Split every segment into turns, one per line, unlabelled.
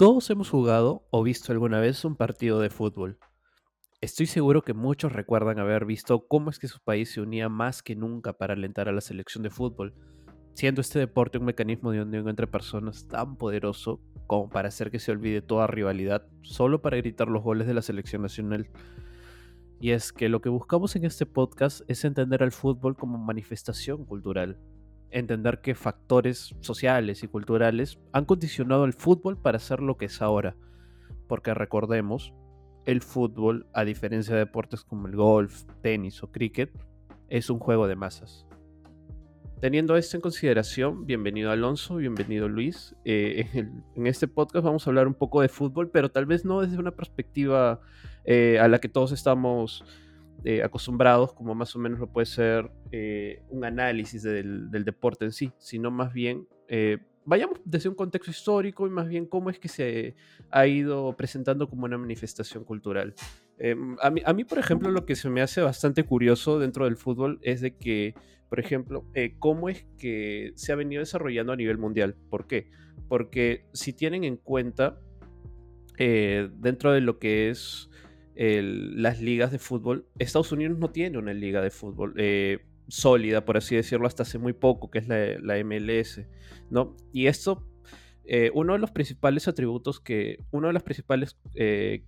Todos hemos jugado o visto alguna vez un partido de fútbol. Estoy seguro que muchos recuerdan haber visto cómo es que su país se unía más que nunca para alentar a la selección de fútbol, siendo este deporte un mecanismo de unión entre personas tan poderoso como para hacer que se olvide toda rivalidad solo para gritar los goles de la selección nacional. Y es que lo que buscamos en este podcast es entender al fútbol como manifestación cultural, entender qué factores sociales y culturales han condicionado al fútbol para ser lo que es ahora. Porque recordemos, el fútbol, a diferencia de deportes como el golf, tenis o cricket, es un juego de masas. Teniendo esto en consideración, bienvenido Alonso, bienvenido Luis. Eh, en, este podcast vamos a hablar un poco de fútbol, pero tal vez no desde una perspectiva eh, a la que todos estamos eh, acostumbrados, como más o menos lo puede ser eh, un análisis del, deporte en sí, sino más bien eh, vayamos desde un contexto histórico y más bien cómo es que se ha ido presentando como una manifestación cultural. A mí, a, mí, por ejemplo, lo que se me hace bastante curioso dentro del fútbol es de que, por ejemplo, cómo es que se ha venido desarrollando a nivel mundial. ¿Por qué? Porque si tienen en cuenta, dentro de lo que es las ligas de fútbol. Estados Unidos no tiene una liga de fútbol eh, sólida, por así decirlo, hasta hace muy poco, que es la, MLS, ¿no? Y esto, eh, uno de los principales atributos que, uno de los principales eh,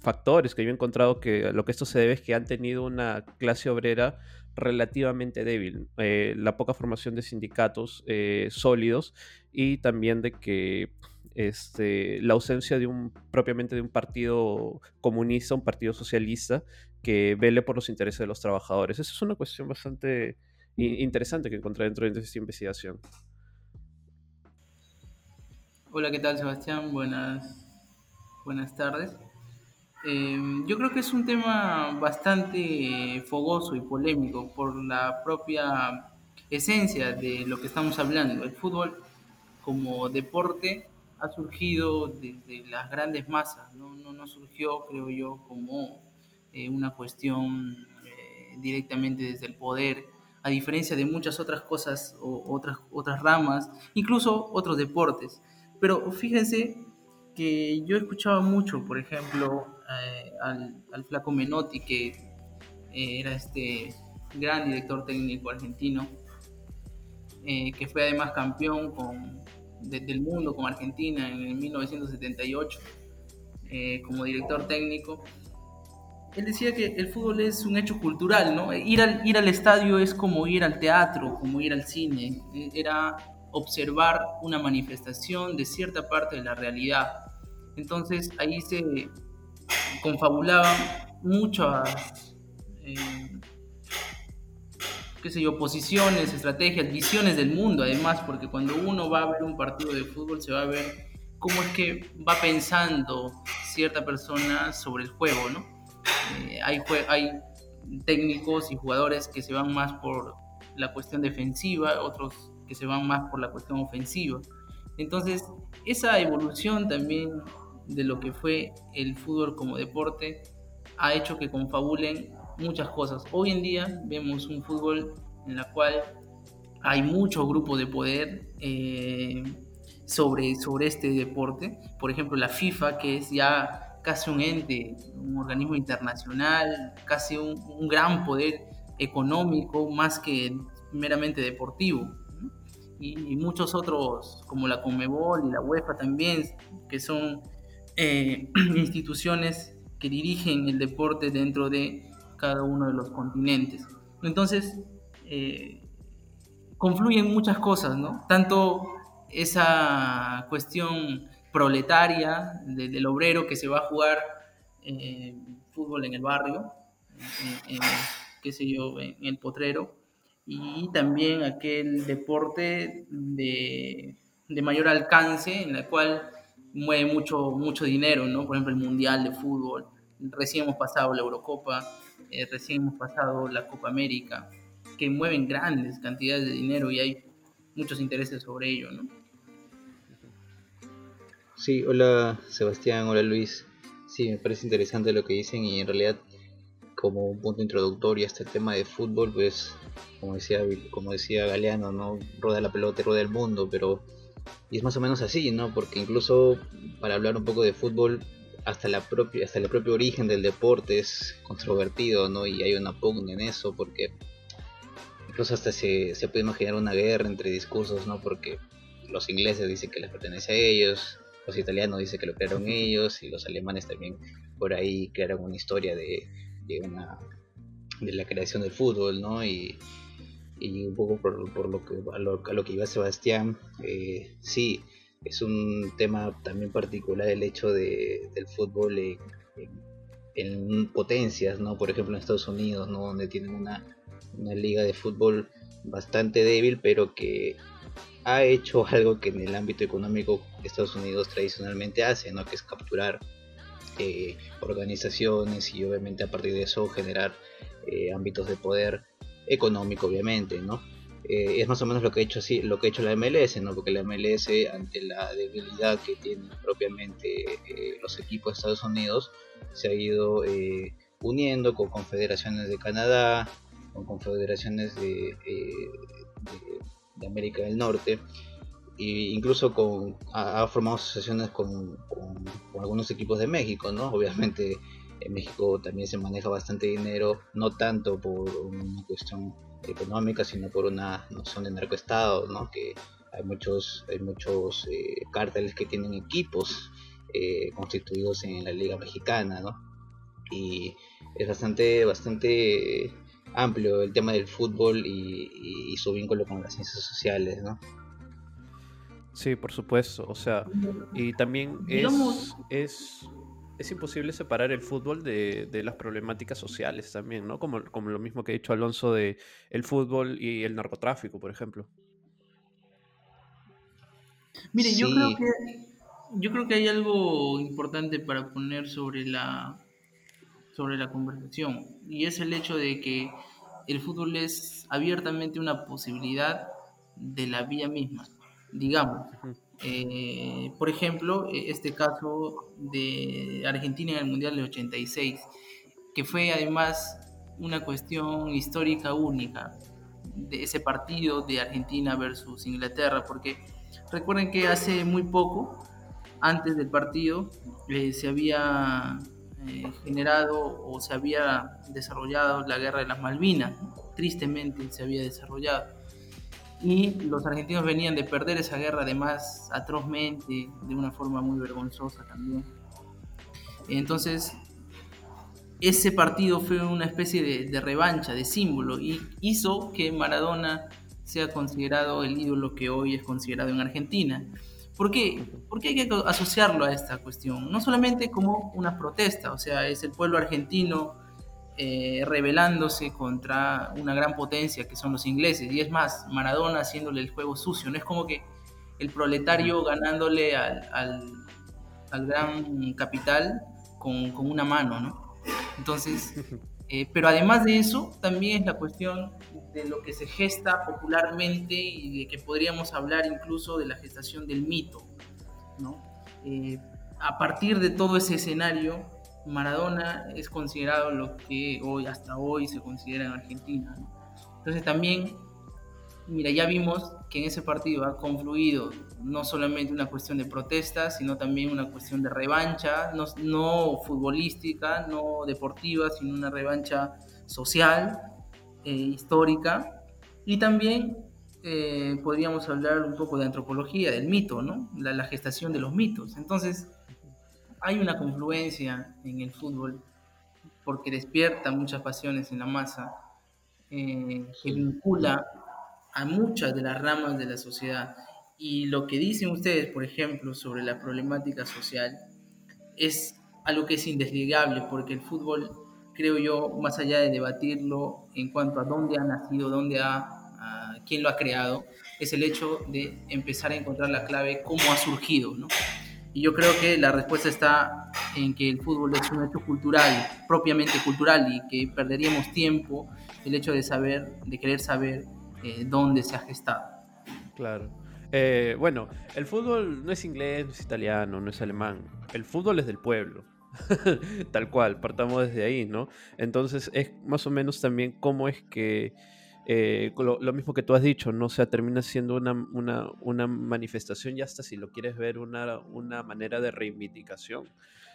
factores que yo he encontrado que lo que esto se debe es que han tenido una clase obrera relativamente débil, la poca formación de sindicatos sólidos y también de que este, la ausencia de un propiamente de un partido comunista, un partido socialista que vele por los intereses de los trabajadores. Esa es una cuestión bastante interesante que encontré dentro de esta investigación.
Hola, ¿qué tal Sebastián? Buenas, buenas tardes. Em, yo creo que es un tema bastante fogoso y polémico por la propia esencia de lo que estamos hablando. El fútbol como deporte ha surgido desde las grandes masas, no, no, surgió, creo yo, como eh, una cuestión eh, directamente desde el poder, a diferencia de muchas otras cosas o otras, otras ramas, incluso otros deportes. Pero fíjense que yo escuchaba mucho, por ejemplo, eh, al, al, flaco Menotti, que era este gran director técnico argentino, que fue además campeón con, del mundo como Argentina en 1978 eh, como director técnico. Él decía que el fútbol es un hecho cultural, ¿no? Ir al, ir al estadio es como ir al teatro, como ir al cine, e, era observar una manifestación de cierta parte de la realidad. Entonces ahí se confabulaban muchas eh, qué sé yo, posiciones, estrategias, visiones del mundo, además, porque cuando uno va a ver un partido de fútbol se va a ver cómo es que va pensando cierta persona sobre el juego, ¿no? Eh, hay, hay técnicos y jugadores que se van más por la cuestión defensiva, otros que se van más por la cuestión ofensiva. Entonces, esa evolución también de lo que fue el fútbol como deporte ha hecho que confabulen muchas cosas. Hoy en día vemos un fútbol en la cual hay mucho grupo de poder eh, sobre, sobre este deporte. Por ejemplo, la FIFA, que es ya casi un ente, un organismo internacional, casi un, gran poder económico más que meramente deportivo. Y, muchos otros, como la Conmebol y la UEFA también, que son eh, instituciones que dirigen el deporte dentro de cada uno de los continentes. Entonces, eh, confluyen muchas cosas, ¿no? Tanto esa cuestión proletaria del obrero que se va a jugar eh, fútbol en el barrio, en, qué sé yo, en el potrero, y también aquel deporte de, de mayor alcance en el cual mueve mucho, mucho dinero, ¿no? Por ejemplo, el Mundial de Fútbol. Recién hemos pasado la Eurocopa, eh, recién hemos pasado la Copa América, que mueven grandes cantidades de dinero y hay muchos intereses sobre ello, ¿no?
Sí, hola Sebastián, hola Luis. Sí, me parece interesante lo que dicen y en realidad como un punto introductorio a este tema de fútbol, pues como decía, como decía Galeano, ¿no? Rueda la pelota, rueda el mundo, pero y es más o menos así, ¿no? Porque incluso para hablar un poco de fútbol, hasta la propia hasta el propio origen del deporte es controvertido, ¿no? Y hay una pugna en eso porque incluso hasta se, se puede imaginar una guerra entre discursos, ¿no? Porque los ingleses dicen que les pertenece a ellos, los italianos dicen que lo crearon ellos y los alemanes también por ahí crearon una historia de, de una de la creación del fútbol, ¿no? Y, y un poco por, por lo que a lo, a lo, que iba Sebastián, eh, sí, es un tema también particular el hecho de, del fútbol en, en, potencias, ¿no? Por ejemplo en Estados Unidos, ¿no? Donde tienen una, una liga de fútbol bastante débil, pero que ha hecho algo que en el ámbito económico Estados Unidos tradicionalmente hace, ¿no? que es capturar eh, organizaciones y obviamente a partir de eso generar eh, ámbitos de poder económico, obviamente, ¿no? Eh, es más o menos lo que ha hecho así, lo que ha hecho la MLS, ¿no? Porque la MLS ante la debilidad que tienen propiamente los equipos de Estados Unidos se ha ido uniendo con confederaciones de Canadá, con confederaciones de, de de América del Norte e incluso con, ha, formado asociaciones con, con, algunos equipos de México, ¿no? Obviamente en México también se maneja bastante dinero, no tanto por una cuestión económica, sino por una noción de narcoestado, ¿no? Que hay muchos, hay muchos eh, cárteles que tienen equipos eh, constituidos en la Liga Mexicana, ¿no? Y es bastante, bastante amplio el tema del fútbol y, su vínculo con las ciencias sociales, ¿no?
Sí, por supuesto. O sea, y también es, es, es imposible separar el fútbol de, las problemáticas sociales también, ¿no? Como, como lo mismo que ha dicho Alonso de el fútbol y el narcotráfico, por ejemplo.
Mire, yo creo que yo creo que hay algo importante para poner sobre la sobre la conversación y es el hecho de que el fútbol es abiertamente una posibilidad de la vía misma. Digamos, eh, por ejemplo, e, este caso de Argentina en el Mundial del 86, que fue además una cuestión histórica única de ese partido de Argentina versus Inglaterra, porque recuerden que hace muy poco, antes del partido, eh, se había eh, generado o se había desarrollado la guerra de las Malvinas, tristemente se había desarrollado. Y los argentinos venían de perder esa guerra además atrozmente, de una forma muy vergonzosa también. Entonces, ese partido fue una especie de, de revancha, de símbolo, y hizo que Maradona sea considerado el ídolo que hoy es considerado en Argentina. ¿Por qué? Porque hay que asociarlo a esta cuestión, no solamente como una protesta, o sea, es el pueblo argentino eh, rebelándose contra una gran potencia que son los ingleses, y es más, Maradona haciéndole el juego sucio, no es como que el proletario ganándole al, al, gran capital con, con, una mano, ¿no? Entonces, eh, pero además de eso, también es la cuestión de lo que se gesta popularmente y de que podríamos hablar incluso de la gestación del mito. ¿no? Eh, a partir de todo ese escenario, Maradona es considerado lo que hoy, hasta hoy se considera en Argentina. Entonces también, mira, ya vimos que en ese partido ha confluido no solamente una cuestión de protesta, sino también una cuestión de revancha, no, no futbolística, no deportiva, sino una revancha social eh, histórica y también eh, podríamos hablar un poco de antropología, del mito, ¿no? La, gestación de los mitos. Entonces, hay una confluencia en el fútbol porque despierta muchas pasiones en la masa, eh, que vincula a muchas de las ramas de la sociedad. Y lo que dicen ustedes, por ejemplo, sobre la problemática social, es algo que es indesligable, porque el fútbol creo yo, más allá de debatirlo en cuanto a dónde ha nacido, dónde ha, quién lo ha creado, es el hecho de empezar a encontrar la clave, cómo ha surgido, ¿no? Y yo creo que la respuesta está en que el fútbol es un hecho cultural, propiamente cultural, y que perderíamos tiempo el hecho de saber, de querer saber eh, dónde se ha gestado.
Claro. Eh, bueno, el fútbol no es inglés, no es italiano, no es alemán. El fútbol es del pueblo. Tal cual, partamos desde ahí, ¿no? Entonces es más o menos también cómo es que eh, lo, mismo que tú has dicho, ¿no? Sea, termina siendo una, una, manifestación y hasta si lo quieres ver, una, una manera de reivindicación.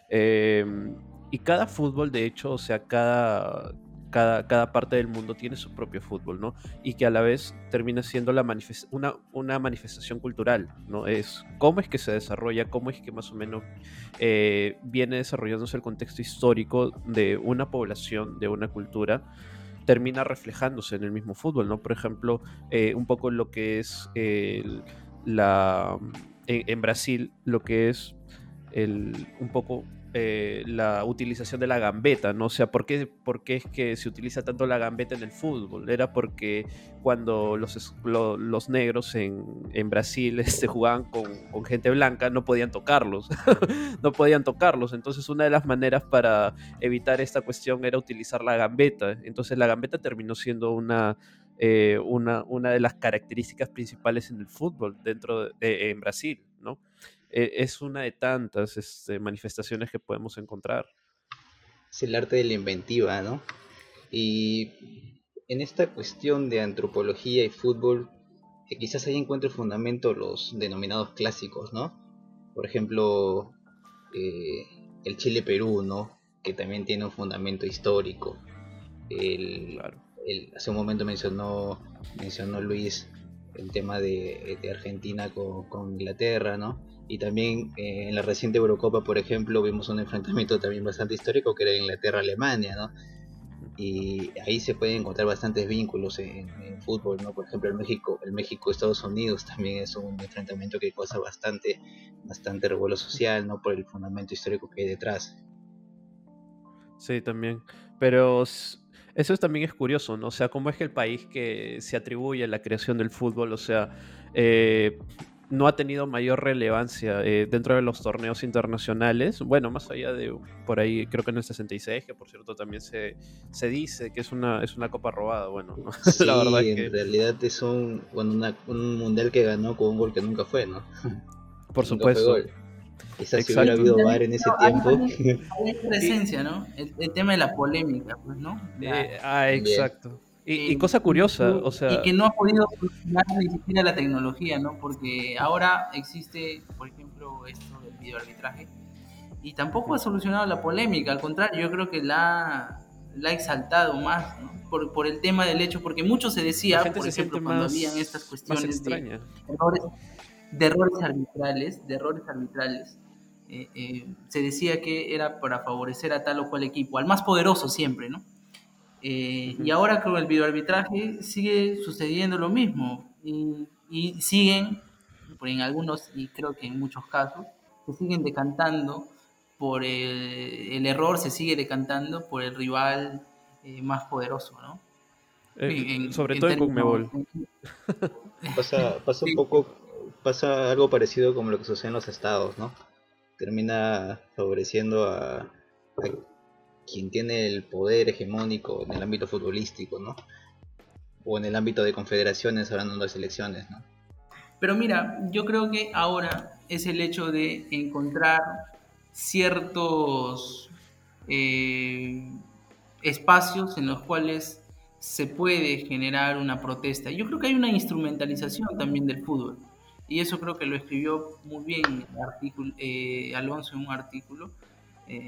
Em, y cada fútbol, de hecho, o sea, cada, cada, cada, parte del mundo tiene su propio fútbol, ¿no? Y que a la vez termina siendo la una, una, manifestación cultural, ¿no? Es cómo es que se desarrolla, cómo es que más o menos eh, viene desarrollándose el contexto histórico de una población, de una cultura, termina reflejándose en el mismo fútbol, ¿no? Por ejemplo, eh, un poco lo que es la... En, Brasil, lo que es el, un poco eh, la utilización de la gambeta, ¿no? O sea, ¿por qué, ¿por qué, es que se utiliza tanto la gambeta en el fútbol? Era porque cuando los, los negros en, en Brasil este, jugaban con, con, gente blanca, no podían tocarlos, no podían tocarlos. Entonces, una de las maneras para evitar esta cuestión era utilizar la gambeta. Entonces, la gambeta terminó siendo una, eh, una, una de las características principales en el fútbol dentro de, en Brasil, ¿no? E, es una de tantas este, manifestaciones que podemos encontrar.
Es el arte de la inventiva, ¿no? Y en esta cuestión de antropología y fútbol, que quizás ahí encuentre fundamento los denominados clásicos, ¿no? Por ejemplo, eh, el Chile-Perú, ¿no? Que también tiene un fundamento histórico. El, hace un momento mencionó, mencionó Luis el tema de, Argentina con, con, Inglaterra, ¿no? Y también eh, en la reciente Eurocopa, por ejemplo, vimos un enfrentamiento también bastante histórico que era Inglaterra-Alemania, ¿no? Y ahí se pueden encontrar bastantes vínculos en, fútbol, ¿no? Por ejemplo, el México, el México-Estados Unidos también es un enfrentamiento que causa bastante, bastante revuelo social, ¿no? Por el fundamento histórico que hay detrás.
Sí, también. Pero eso también es curioso, ¿no? O sea, cómo es que el país que se atribuye a la creación del fútbol, o sea, eh, no ha tenido mayor relevancia eh, dentro de los torneos internacionales. Bueno, más allá de por ahí, creo que en el 66, que por cierto también se, se dice que es una, es una copa robada. Bueno,
sí, la verdad en realidad es un, un mundial que ganó con un gol que nunca fue, ¿no?
Por supuesto.
Quizás si hubiera habido VAR en ese tiempo.
Hay, presencia, ¿no? El, tema de la polémica, pues, ¿no?
Eh, ah, exacto. Y, cosa curiosa, o sea...
Y que no ha podido solucionar ni siquiera la tecnología, ¿no? Porque ahora existe, por ejemplo, esto del videoarbitraje, y tampoco ha solucionado la polémica, al contrario, yo creo que la, la ha exaltado más, ¿no? por, por, el tema del hecho, porque mucho se decía, por ejemplo, cuando habían estas cuestiones de errores, de errores arbitrales, de errores arbitrales, eh, eh, se decía que era para favorecer a tal o cual equipo, al más poderoso siempre, ¿no? Eh, y ahora con el videoarbitraje sigue sucediendo lo mismo y, siguen, en algunos y creo que en muchos casos, se siguen decantando por el, error, se sigue decantando por el rival más poderoso, ¿no?
sobre todo en Conmebol.
Pasa, pasa un poco, pasa algo parecido como lo que sucede en los estados, ¿no? termina favoreciendo a, quien tiene el poder hegemónico en el ámbito futbolístico, ¿no? O en el ámbito de confederaciones, hablando de selecciones, ¿no?
Pero mira, yo creo que ahora es el hecho de encontrar ciertos eh, espacios en los cuales se puede generar una protesta. Yo creo que hay una instrumentalización también del fútbol y eso creo que lo escribió muy bien eh, Alonso en un artículo eh,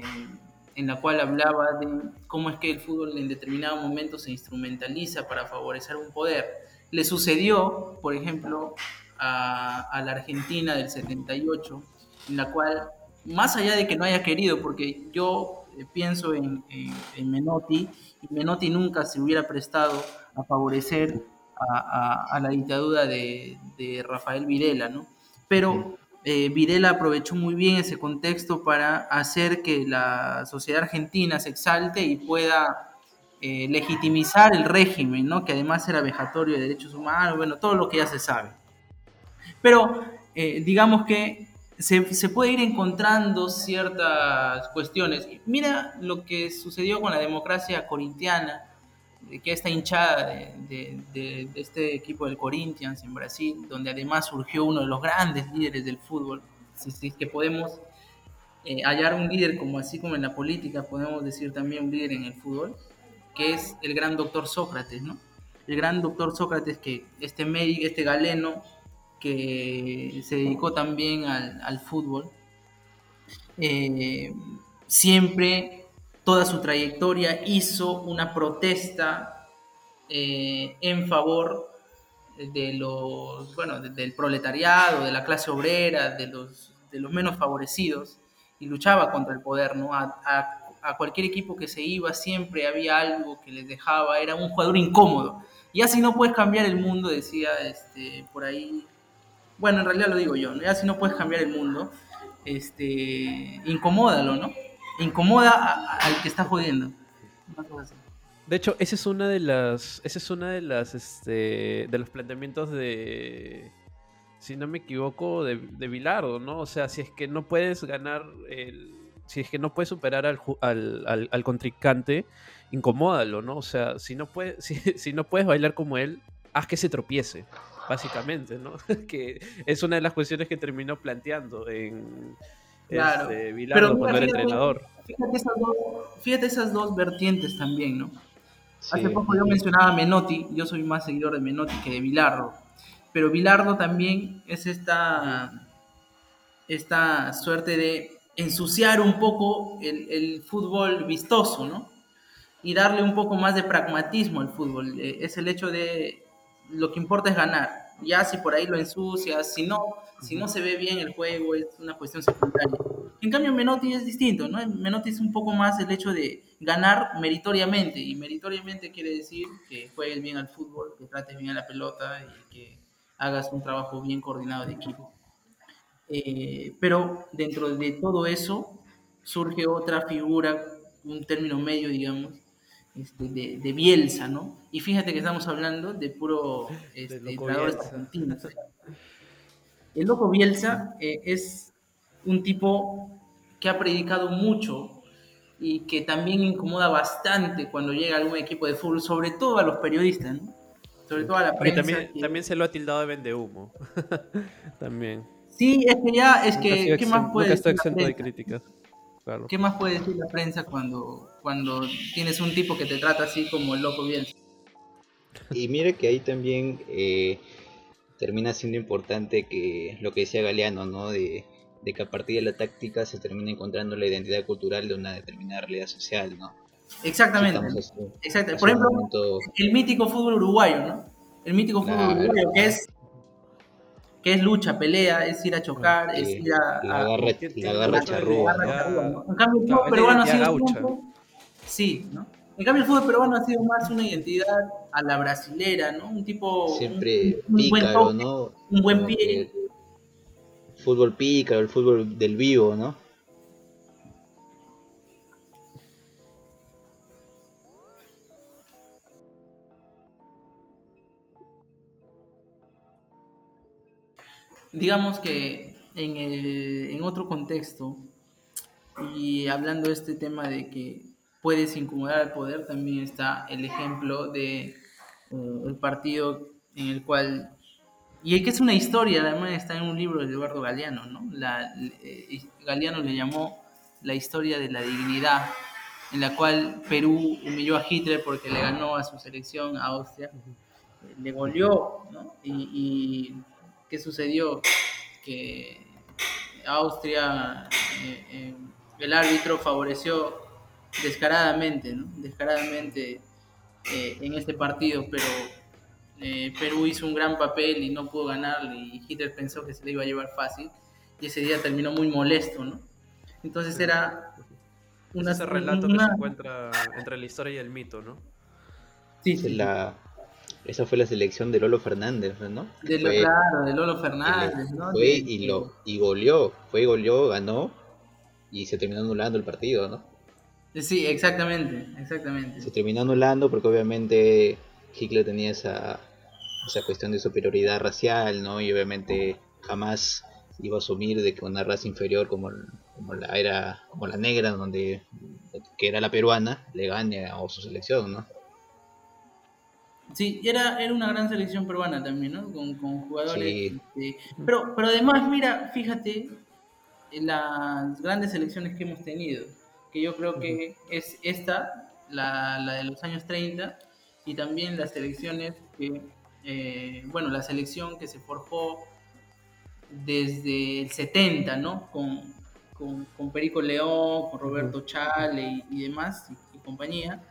en la cual hablaba de cómo es que el fútbol en determinado momento se instrumentaliza para favorecer un poder. Le sucedió, por ejemplo, a, la Argentina del 78, en la cual, más allá de que no haya querido, porque yo eh, pienso en, en Menotti, y Menotti nunca se hubiera prestado a favorecer a, la dictadura de, Rafael Videla, ¿no? Pero eh, Videla aprovechó muy bien ese contexto para hacer que la sociedad argentina se exalte y pueda eh, legitimizar el régimen, ¿no? Que además era vejatorio de derechos humanos, bueno, todo lo que ya se sabe. Pero eh, digamos que se, se, puede ir encontrando ciertas cuestiones. Mira lo que sucedió con la democracia corintiana, que esta hinchada de, este equipo del Corinthians en Brasil, donde además surgió uno de los grandes líderes del fútbol, si, es que podemos eh, hallar un líder como así como en la política, podemos decir también un líder en el fútbol, que es el gran doctor Sócrates, ¿no? el gran doctor Sócrates, que este médico, este galeno, que se dedicó también al, fútbol, eh, siempre, toda su trayectoria, hizo una protesta eh, en favor de los, bueno, del proletariado, de la clase obrera, de los, de los menos favorecidos, y luchaba contra el poder, ¿no? A, cualquier equipo que se iba siempre había algo que les dejaba, era un jugador incómodo. Y así no puedes cambiar el mundo, decía este, por ahí. Bueno, en realidad lo digo yo, ¿no? Ya si no puedes cambiar el mundo, este, incomódalo, ¿no? Incomoda al que está jodiendo.
De hecho, esa es una de las. Es una de las. Este, de los planteamientos de. Si no me equivoco, de, de Bilardo, ¿no? O sea, si es que no puedes ganar el. Si es que no puedes superar al, al, al, contrincante, incomódalo, ¿no? O sea, si no, puedes, si, si no puedes bailar como él, haz que se tropiece, básicamente, ¿no? que es una de las cuestiones que terminó planteando en
claro. este, Bilardo cuando era entrenador. Fíjate esas, dos, fíjate esas dos vertientes también, ¿no? Hace poco yo mencionaba a Menotti, yo soy más seguidor de Menotti que de Bilardo, pero Bilardo también es esta, esta suerte de ensuciar un poco el, fútbol vistoso, ¿no? Y darle un poco más de pragmatismo al fútbol. Eh, es el hecho de lo que importa es ganar. Ya si por ahí lo ensucias, si no, si no se ve bien el juego, es una cuestión secundaria. En cambio, Menotti es distinto, ¿no? Menotti es un poco más el hecho de ganar meritoriamente, y meritoriamente quiere decir que juegues bien al fútbol, que trates bien a la pelota y que hagas un trabajo bien coordinado de equipo. Eh, pero dentro de todo eso surge otra figura, un término medio, digamos, este, de, Bielsa, ¿no? Y fíjate que estamos hablando de puro este, entrenadores argentinos. El loco Bielsa eh, es un tipo que ha predicado mucho y que también incomoda bastante cuando llega algún equipo de fútbol, sobre todo a los periodistas, ¿no? Sobre todo a la prensa.
También, también se lo ha tildado de vende humo. también.
Sí, es que ya, es que, ¿qué más puede
decir? exento de críticas.
Claro. ¿Qué más puede decir la prensa cuando, cuando tienes un tipo que te trata así como el loco bien?
Y mire que ahí también eh, termina siendo importante que lo que decía Galeano, ¿no? De, que a partir de la táctica se termina encontrando la identidad cultural de una determinada realidad social, ¿no?
Exactamente. Por ejemplo, el mítico fútbol uruguayo, ¿no? El mítico fútbol uruguayo que es que es lucha, pelea, es ir a chocar, es ir a...
La garra, la garra charrúa.
En cambio el fútbol peruano ha sido... Sí, ¿no? En cambio el fútbol peruano ha sido más una identidad a la brasilera, ¿no? Un tipo...
Siempre un, pícaro, ¿no?
Un buen pie.
fútbol pícaro, el fútbol del vivo, ¿no?
digamos que en, el, en otro contexto, y hablando de este tema de que puedes incomodar al poder, también está el ejemplo de eh, partido en el cual, y que es una historia, además está en un libro de Eduardo Galeano, ¿no? La, eh, Galeano le llamó la historia de la dignidad, en la cual Perú humilló a Hitler porque le ganó a su selección, a Austria, le goleó, ¿no? y ¿qué sucedió? Que Austria, eh, eh, el árbitro favoreció descaradamente, ¿no? Descaradamente eh, en este partido, pero Perú hizo un gran papel y no pudo ganar y Hitler pensó que se le iba a llevar fácil y ese día terminó muy molesto, ¿no? Entonces era
una... Ese relato que se encuentra entre la historia y el mito, ¿no?
Sí, sí. La, esa fue la selección de Lolo Fernández, ¿no?
De claro, de Lolo Fernández, ¿no?
Fue y, lo, y goleó, fue y goleó, ganó y se terminó anulando el partido, ¿no?
Sí, exactamente, exactamente.
Se terminó anulando porque obviamente Hitler tenía esa, esa cuestión de superioridad racial, ¿no? Y obviamente jamás iba a asumir de que una raza inferior como, como la era como la negra donde que era la peruana le gane a su selección no
Sí, era, era una gran selección peruana también, ¿no? Con, jugadores. Este, pero, pero además, mira, fíjate en las grandes selecciones que hemos tenido, que yo creo que es esta, la, la de los años 30, y también las selecciones que, eh, bueno, la selección que se forjó desde el 70, ¿no? Con, con, Perico León, con Roberto Chale y, demás, y, compañía.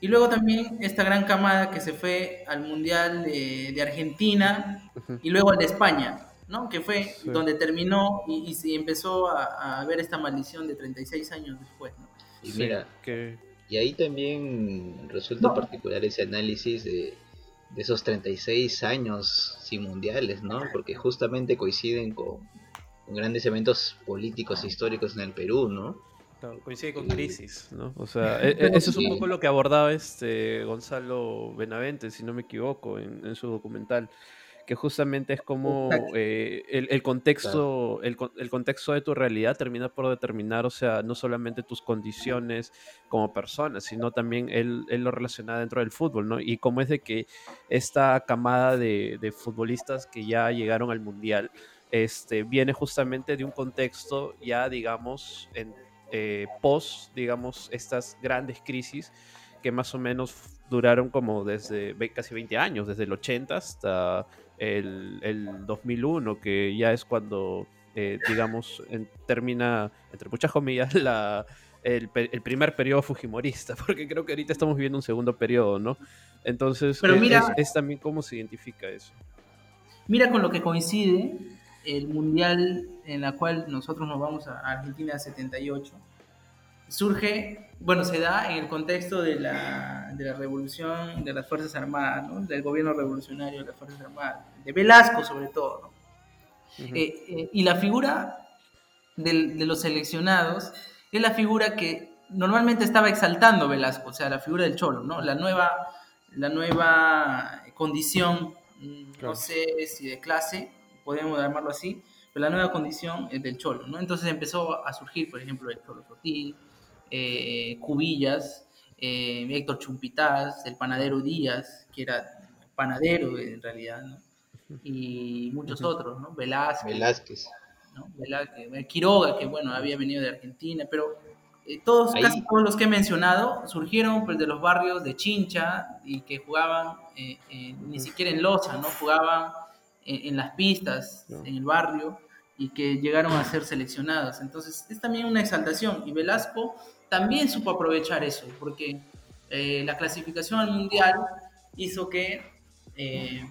Y luego también esta gran camada que se fue al Mundial de, Argentina y luego al de España, ¿no? Que fue donde terminó y, se empezó a, ver esta maldición de 36 años después, ¿no?
Y mira, que... y ahí también resulta particular ese análisis de, de esos 36 años sin mundiales, ¿no? Porque justamente coinciden con, grandes eventos políticos e históricos en el Perú, ¿no?
coincide con crisis, ¿no? O sea, e, e, eso es un poco lo que abordaba este Gonzalo Benavente, si no me equivoco, en, su documental que justamente es como eh, el, contexto, el, contexto de tu realidad termina por determinar, o sea, no solamente tus condiciones como persona, sino también él, lo relaciona dentro del fútbol, ¿no? Y como es de que esta camada de, de futbolistas que ya llegaron al Mundial, este, viene justamente de un contexto ya, digamos, en, eh, post, digamos, estas grandes crisis que más o menos duraron como desde casi 20 años, desde el 80 hasta el, el 2001, que ya es cuando, eh, digamos, termina, entre muchas comillas, la, el, el, primer periodo fujimorista, porque creo que ahorita estamos viviendo un segundo periodo, ¿no? Entonces, Pero mira, es, también cómo se identifica eso.
Mira con lo que coincide el mundial en la cual nosotros nos vamos a Argentina 78, surge, bueno, se da en el contexto de la, de la revolución de las Fuerzas Armadas, ¿no? del gobierno revolucionario de las Fuerzas Armadas, de Velasco sobre todo. ¿no? Eh, eh, y la figura de, de los seleccionados es la figura que normalmente estaba exaltando Velasco, o sea, la figura del cholo, ¿no? La nueva, la nueva condición, mm, no sé si de clase, podemos llamarlo así, pero la nueva condición es del cholo, ¿no? Entonces empezó a surgir, por ejemplo, el cholo Sotil, eh, Cubillas, eh, Héctor Chumpitaz, el panadero Díaz, que era panadero en realidad, ¿no? Y muchos otros, ¿no? Velázquez.
Velázquez.
¿no? Velázquez. Quiroga, que bueno, había venido de Argentina, pero eh, todos, casi todos los que he mencionado surgieron pues, de los barrios de Chincha y que jugaban ni siquiera en Loza, ¿no? Jugaban en, las pistas, en el barrio, y que llegaron a ser seleccionados. Entonces, es también una exaltación. Y Velasco también supo aprovechar eso, porque eh, la clasificación al Mundial hizo que eh,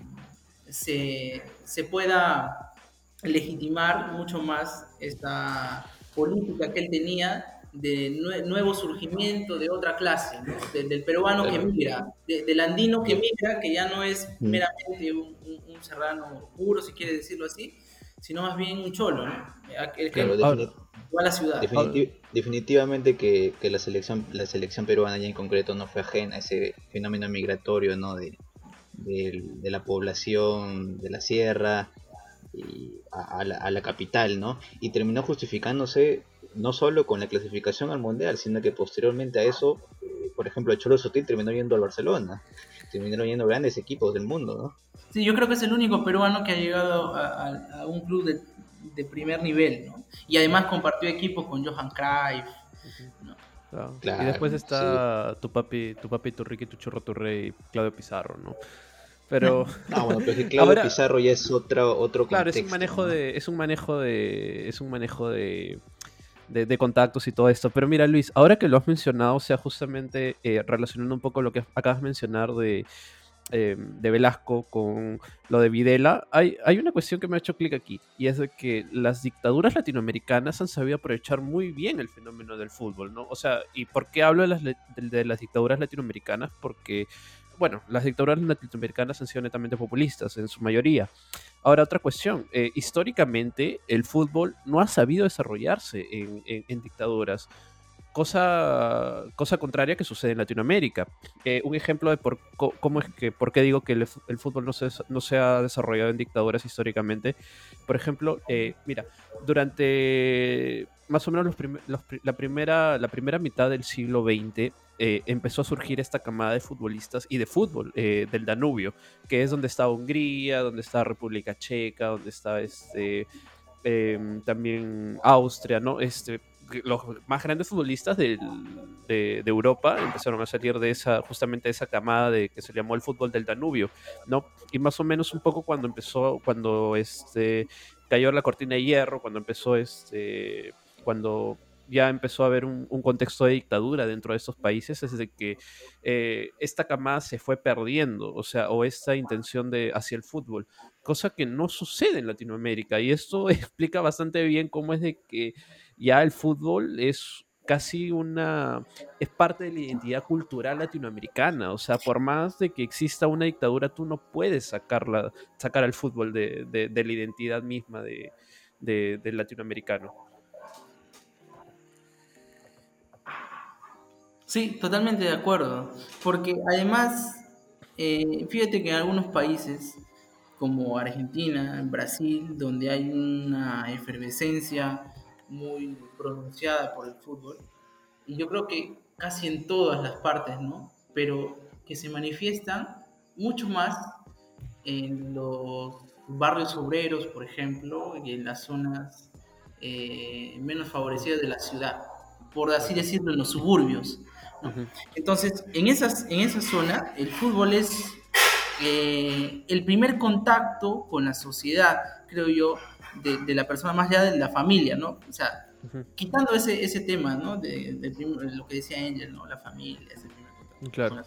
se, se pueda legitimar mucho más esta política que él tenía de nuevo surgimiento de otra clase, del peruano que migra, del andino que migra, que ya no es mm. meramente un, serrano puro, si quiere decirlo así, sino más bien un cholo, ¿no? El que a la ciudad.
definitivamente que, la selección la selección peruana ya en concreto no fue ajena a ese fenómeno migratorio, ¿no? De, de, la población de la sierra y a, la, a la capital, ¿no? Y terminó justificándose no solo con la clasificación al mundial, sino que posteriormente a eso, eh, por ejemplo, el Cholo Sotil terminó yendo al Barcelona, terminaron yendo grandes equipos del mundo, ¿no?
Sí, yo creo que es el único peruano que ha llegado a, un club de, primer nivel, ¿no? Y además compartió equipo con Johan Cruyff.
y después está tu papi, tu papi, tu Ricky, tu churro, tu rey, Claudio Pizarro, ¿no? Pero.
Ah, bueno, pero Claudio Pizarro ya es otro, otro
Claro, es un manejo de. Es un manejo de. Es un manejo de de, contactos y todo esto. Pero mira, Luis, ahora que lo has mencionado, o sea, justamente eh, relacionando un poco lo que acabas de mencionar de, eh, de Velasco con lo de Videla, hay, hay una cuestión que me ha hecho clic aquí, y es de que las dictaduras latinoamericanas han sabido aprovechar muy bien el fenómeno del fútbol, ¿no? O sea, ¿y por qué hablo de las, de las dictaduras latinoamericanas? Porque bueno, las dictaduras latinoamericanas han sido netamente populistas en su mayoría. Ahora, otra cuestión. Eh, históricamente, el fútbol no ha sabido desarrollarse en, dictaduras. Cosa, cosa contraria que sucede en Latinoamérica. Eh, un ejemplo de por, cómo es que, por qué digo que el, fútbol no se, no se ha desarrollado en dictaduras históricamente. Por ejemplo, eh, mira, durante más o menos la, primera, la primera mitad del siglo XX eh, empezó a surgir esta camada de futbolistas y de fútbol del Danubio, que es donde está Hungría, donde está República Checa, donde está este, em, también Austria, ¿no? Este, los más grandes futbolistas de, Europa, empezaron a salir de esa, justamente de esa camada de que se llamó el fútbol del Danubio, ¿no? Y más o menos un poco cuando empezó, cuando este, cayó la cortina de hierro, cuando empezó este, cuando ya empezó a haber un, contexto de dictadura dentro de estos países, es de que eh, esta camada se fue perdiendo, o sea, o esta intención de hacia el fútbol, cosa que no sucede en Latinoamérica. Y esto explica bastante bien cómo es de que ya el fútbol es casi una, es parte de la identidad cultural latinoamericana. O sea, por más de que exista una dictadura, tú no puedes sacarla, sacar al fútbol de, la identidad misma de, del latinoamericano.
Sí, totalmente de acuerdo. Porque además, eh, fíjate que en algunos países, como Argentina, Brasil, donde hay una efervescencia muy pronunciada por el fútbol, y yo creo que casi en todas las partes, ¿no? Pero que se manifiestan mucho más en los barrios obreros, por ejemplo, y en las zonas eh, menos favorecidas de la ciudad, por así decirlo, en los suburbios. Entonces, en, esas, en esa zona, el fútbol es eh, el primer contacto con la sociedad, creo yo, de, la persona más allá de la familia, ¿no? O sea, quitando ese, ese tema, ¿no? De, lo que decía Angel, ¿no? La familia, ese primer. Claro.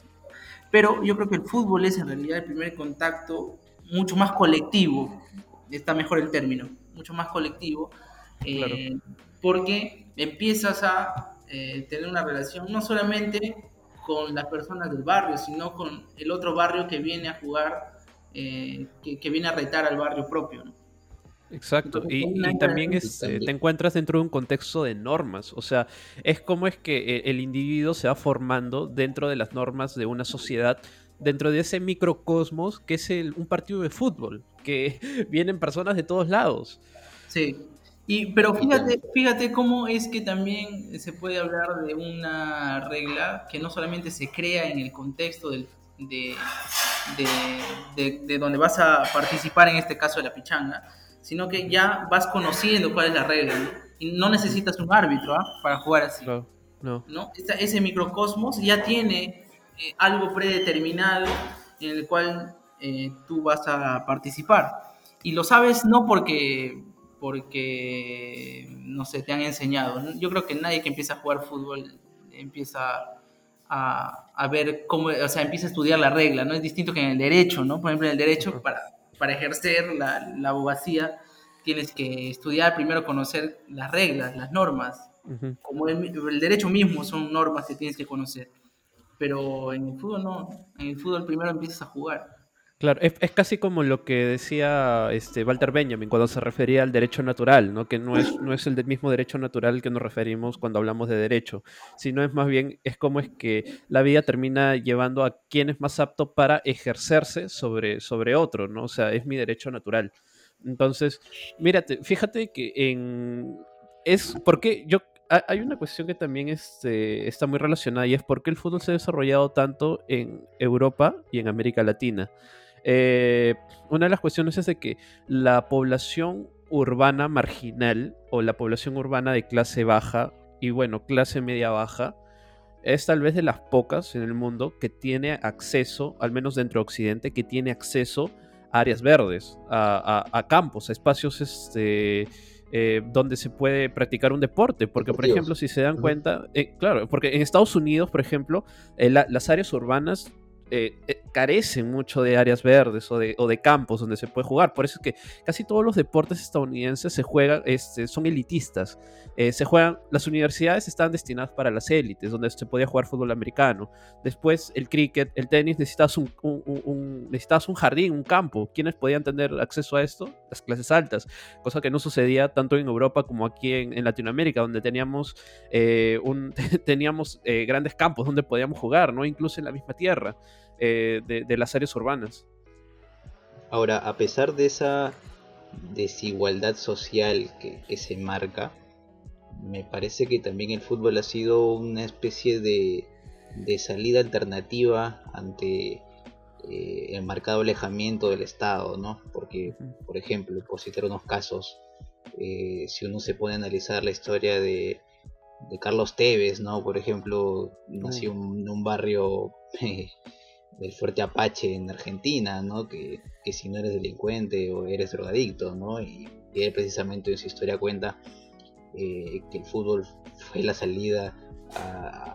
Pero yo creo que el fútbol es en realidad el primer contacto mucho más colectivo, está mejor el término, mucho más colectivo, eh, porque empiezas a eh, tener una relación no solamente con las personas del barrio, sino con el otro barrio que viene a jugar, eh, que, viene a retar al barrio propio.
Exacto, y, también es, eh, te encuentras dentro de un contexto de normas, o sea, es como es que el individuo se va formando dentro de las normas de una sociedad, dentro de ese microcosmos que es un partido de fútbol, que vienen personas de todos lados.
Sí, y, pero fíjate, fíjate cómo es que también se puede hablar de una regla que no solamente se crea en el contexto del, de, de, de, donde vas a participar, en este caso de la pichanga, sino que ya vas conociendo cuál es la regla. Y no necesitas un árbitro ¿ah? para jugar así. No, no. ¿no? ese microcosmos ya tiene eh, algo predeterminado en el cual eh, tú vas a participar. Y lo sabes no porque porque, no sé, te han enseñado. Yo creo que nadie que empieza a jugar fútbol empieza a, a, ver cómo, o sea, empieza a estudiar la regla, ¿no? Es distinto que en el derecho, ¿no? Por ejemplo, en el derecho, para, para ejercer la, la abogacía, tienes que estudiar primero, conocer las reglas, las normas. Como el, el, derecho mismo son normas que tienes que conocer. Pero en el fútbol no, en el fútbol primero empiezas a jugar.
Claro, es, casi como lo que decía este Walter Benjamin cuando se refería al derecho natural, ¿no? que no es, no es el mismo derecho natural que nos referimos cuando hablamos de derecho, sino es más bien, es como es que la vida termina llevando a quien es más apto para ejercerse sobre, sobre otro, ¿no? O sea, es mi derecho natural. Entonces, mírate, fíjate que en... Es porque yo hay una cuestión que también este, está muy relacionada y es por qué el fútbol se ha desarrollado tanto en Europa y en América Latina. Eh, una de las cuestiones es de que la población urbana marginal o la población urbana de clase baja y bueno, clase media baja, es tal vez de las pocas en el mundo que tiene acceso, al menos dentro de Occidente, que tiene acceso a áreas verdes, a, campos, a espacios este, eh, donde se puede practicar un deporte. Porque, por ejemplo, si se dan cuenta, eh, claro, porque en Estados Unidos, por ejemplo, las áreas urbanas eh, eh, carecen mucho de áreas verdes o de, campos donde se puede jugar. Por eso es que casi todos los deportes estadounidenses se juegan, este, son elitistas. Eh, se juegan, las universidades están destinadas para las élites, donde se podía jugar fútbol americano. Después el cricket, el tenis, necesitas un, un, jardín, un campo. ¿Quiénes podían tener acceso a esto? Las clases altas, cosa que no sucedía tanto en Europa como aquí en, Latinoamérica, donde teníamos, un, teníamos grandes campos donde podíamos jugar, ¿no? incluso en la misma tierra. Eh, de, las áreas urbanas.
Ahora, a pesar de esa desigualdad social que, se marca, me parece que también el fútbol ha sido una especie de, salida alternativa ante eh, el marcado alejamiento del Estado, ¿no? Porque, por ejemplo, por citar unos casos, eh, si uno se pone a analizar la historia de, de Carlos Tevez, ¿no? Por ejemplo, nació en un barrio del Fuerte Apache en Argentina, ¿no? Que, si no eres delincuente o eres drogadicto, ¿no? Y, él precisamente en su historia cuenta eh, que el fútbol fue la salida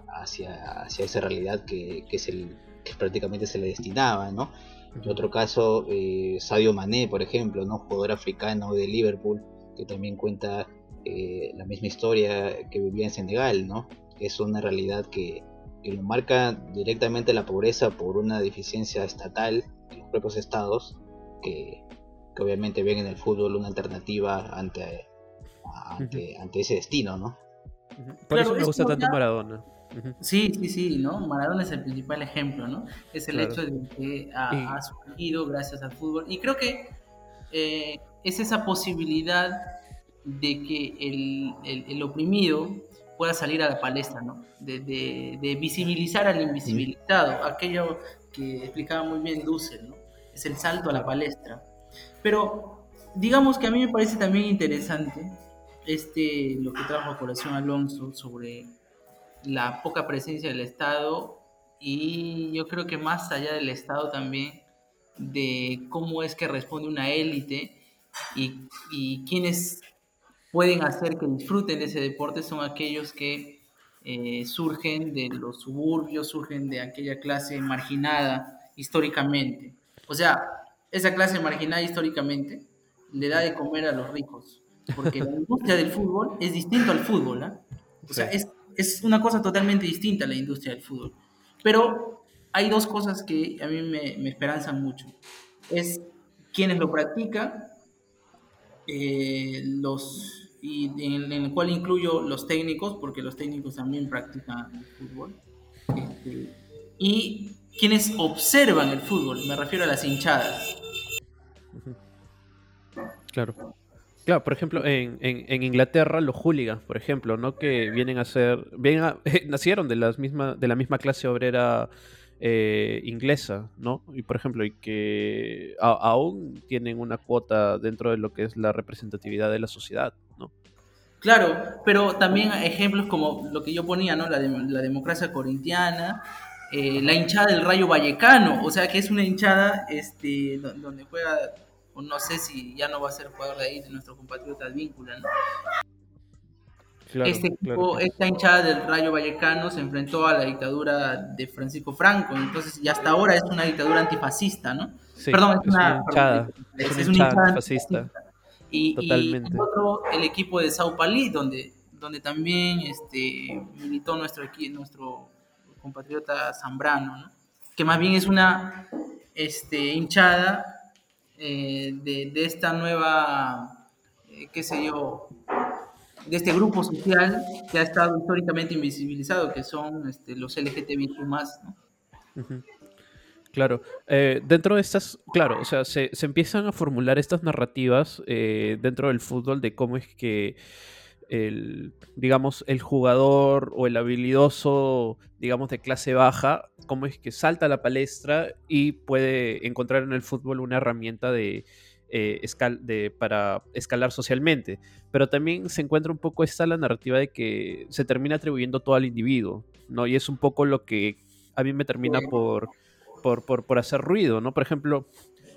hacia, hacia esa realidad que, es el que prácticamente se le destinaba, ¿no? En otro caso, eh, Sadio Mané, por ejemplo, ¿no? jugador africano de Liverpool, que también cuenta eh, la misma historia que vivía en Senegal, ¿no? Es una realidad que, lo marca directamente la pobreza por una deficiencia estatal en los propios estados, que, obviamente ven en el fútbol una alternativa ante, ante, ese destino, ¿no?
Por eso me gusta tanto Maradona.
Sí, sí, sí, ¿no? Maradona es el principal ejemplo, ¿no? Es el hecho de que ha, surgido gracias al fútbol. Y creo que eh, es esa posibilidad de que el, el, oprimido pueda salir a la palestra, ¿no? De, de, visibilizar al invisibilizado, aquello que explicaba muy bien Dussel, ¿no? Es el salto a la palestra. Pero digamos que a mí me parece también interesante este, lo que trajo a colación Alonso sobre la poca presencia del Estado y yo creo que más allá del Estado también de cómo es que responde una élite y, y quienes pueden hacer que disfruten de ese deporte son aquellos que eh, surgen de los suburbios, surgen de aquella clase marginada históricamente. O sea, esa clase marginada históricamente le da de comer a los ricos, porque la industria del fútbol es distinto al fútbol. ¿ah? O sea, es, es, una cosa totalmente distinta a la industria del fútbol. Pero hay dos cosas que a mí me, me esperanzan mucho. Es quienes lo practican, eh, los y en, el cual incluyo los técnicos, porque los técnicos también practican el fútbol, este, y quienes observan el fútbol, me refiero a las hinchadas.
Claro. Claro, por ejemplo, en, en, Inglaterra los hooligans, por ejemplo, ¿no? Que vienen a ser, vienen nacieron de, las misma, de la misma clase obrera eh, inglesa, ¿no? Y por ejemplo, y que aún tienen una cuota dentro de lo que es la representatividad de la sociedad, ¿no?
Claro, pero también ejemplos como lo que yo ponía, ¿no? La, la democracia corintiana, eh, la hinchada del Rayo Vallecano, o sea que es una hinchada este, donde juega no sé si ya no va a ser jugador de ahí, de nuestro compatriota Víncula, ¿no? Este esta hinchada del Rayo Vallecano se enfrentó a la dictadura de Francisco Franco, entonces y hasta ahora es una dictadura antifascista, ¿no?
perdón, es, una, hinchada, es, una hinchada antifascista.
Y, Totalmente. otro, el equipo de Sao Paulo, donde, donde también este, militó nuestro, nuestro compatriota Zambrano, ¿no? que más bien es una este, hinchada eh, de, esta nueva, eh, qué sé yo, de este grupo social que ha estado históricamente invisibilizado, que son este, los LGTBIQ+. ¿no?
Claro, eh, dentro de estas, claro, o sea, se, se empiezan a formular estas narrativas dentro del fútbol de cómo es que el, digamos, el jugador o el habilidoso, digamos, de clase baja, cómo es que salta a la palestra y puede encontrar en el fútbol una herramienta de, eh, de, para escalar socialmente. Pero también se encuentra un poco esta la narrativa de que se termina atribuyendo todo al individuo, ¿no? Y es un poco lo que a mí me termina por, por, por, hacer ruido, ¿no? Por ejemplo,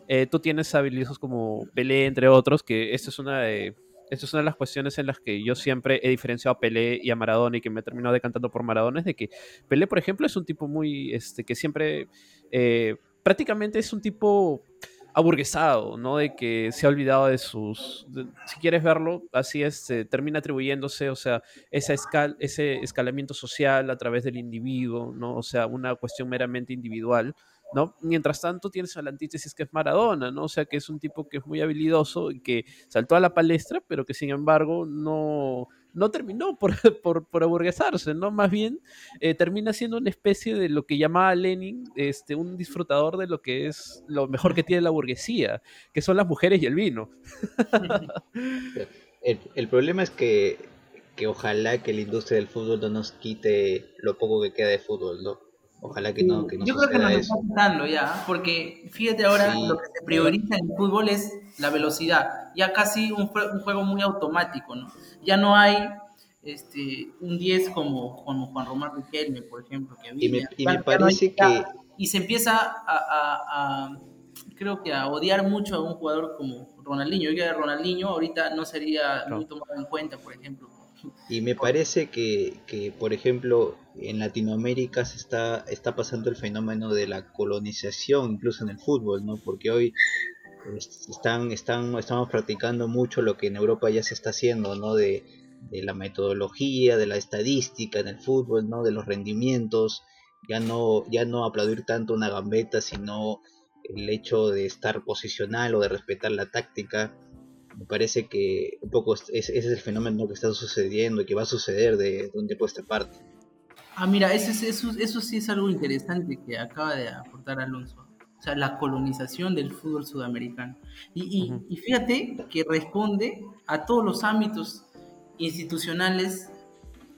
eh, tú tienes habilidosos como Pelé, entre otros, que esta es una de esta es una de las cuestiones en las que yo siempre he diferenciado a Pelé y a Maradona y que me he terminado decantando por Maradona, es de que Pelé, por ejemplo, es un tipo muy, este, que siempre, eh, prácticamente es un tipo aburguesado, ¿no? De que se ha olvidado de sus, si quieres verlo, así es, termina atribuyéndose, o sea, esa escal, ese escalamiento social a través del individuo, ¿no? O sea, una cuestión meramente individual ¿no? Mientras tanto tienes a la antítesis que es Maradona, ¿no? O sea, que es un tipo que es muy habilidoso y que saltó a la palestra, pero que sin embargo no, no terminó por, por, aburguesarse, ¿no? Más bien eh, termina siendo una especie de lo que llamaba Lenin, este, un disfrutador de lo que es lo mejor que tiene la burguesía, que son las mujeres y el vino.
el, el problema es que, que ojalá que la industria del fútbol no nos quite lo poco que queda de fútbol, ¿no? Ojalá que no, que no
Yo creo que nos está quitando ya, porque fíjate ahora lo que se prioriza en el fútbol es la velocidad, ya casi un, un juego muy automático, ¿no? Ya no hay este, un 10 como, como Juan Román Riquelme, por ejemplo, que
y me, y me parece que...
Y se empieza a, creo que a odiar mucho a un jugador como Ronaldinho. Yo que Ronaldinho ahorita no sería muy tomado en cuenta, por ejemplo.
Y me parece que, que, por ejemplo, en Latinoamérica se está, está pasando el fenómeno de la colonización, incluso en el fútbol, ¿no? Porque hoy están, están, estamos practicando mucho lo que en Europa ya se está haciendo, ¿no? De, la metodología, de la estadística en el fútbol, ¿no? De los rendimientos, ya no, ya no aplaudir tanto una gambeta, sino el hecho de estar posicional o de respetar la táctica. Me parece que un poco ese es el fenómeno que está sucediendo y que va a suceder de, de un tiempo a esta parte.
Ah, mira, eso, eso, eso sí es algo interesante que acaba de aportar Alonso. O sea, la colonización del fútbol sudamericano. Y, y, fíjate que responde a todos los ámbitos institucionales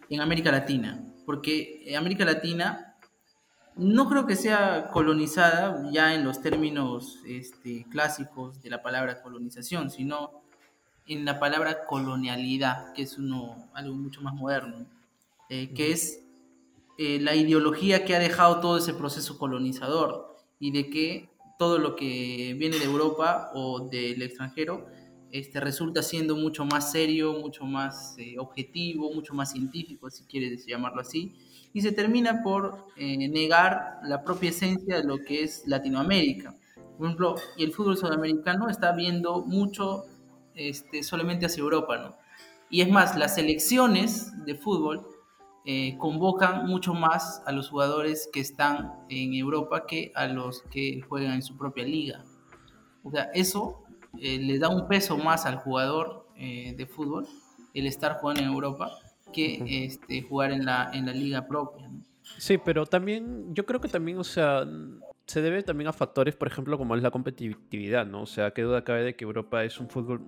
en América Latina, porque América Latina no creo que sea colonizada ya en los términos este, clásicos de la palabra colonización, sino en la palabra colonialidad, que es uno, algo mucho más moderno, eh, que es eh, la ideología que ha dejado todo ese proceso colonizador y de que todo lo que viene de Europa o del extranjero este, resulta siendo mucho más serio, mucho más eh, objetivo, mucho más científico, si quieres llamarlo así, y se termina por eh, negar la propia esencia de lo que es Latinoamérica. Por ejemplo, y el fútbol sudamericano está viendo mucho este, solamente hacia Europa, ¿no? Y es más, las selecciones de fútbol eh, convocan mucho más a los jugadores que están en Europa que a los que juegan en su propia liga. O sea, eso eh, le da un peso más al jugador eh, de fútbol, el estar jugando en Europa, que este, jugar en la, en la liga propia.
Sí, pero también, yo creo que también, o sea, se debe también a factores, por ejemplo, como es la competitividad, ¿no? O sea, qué duda cabe de que Europa es un fútbol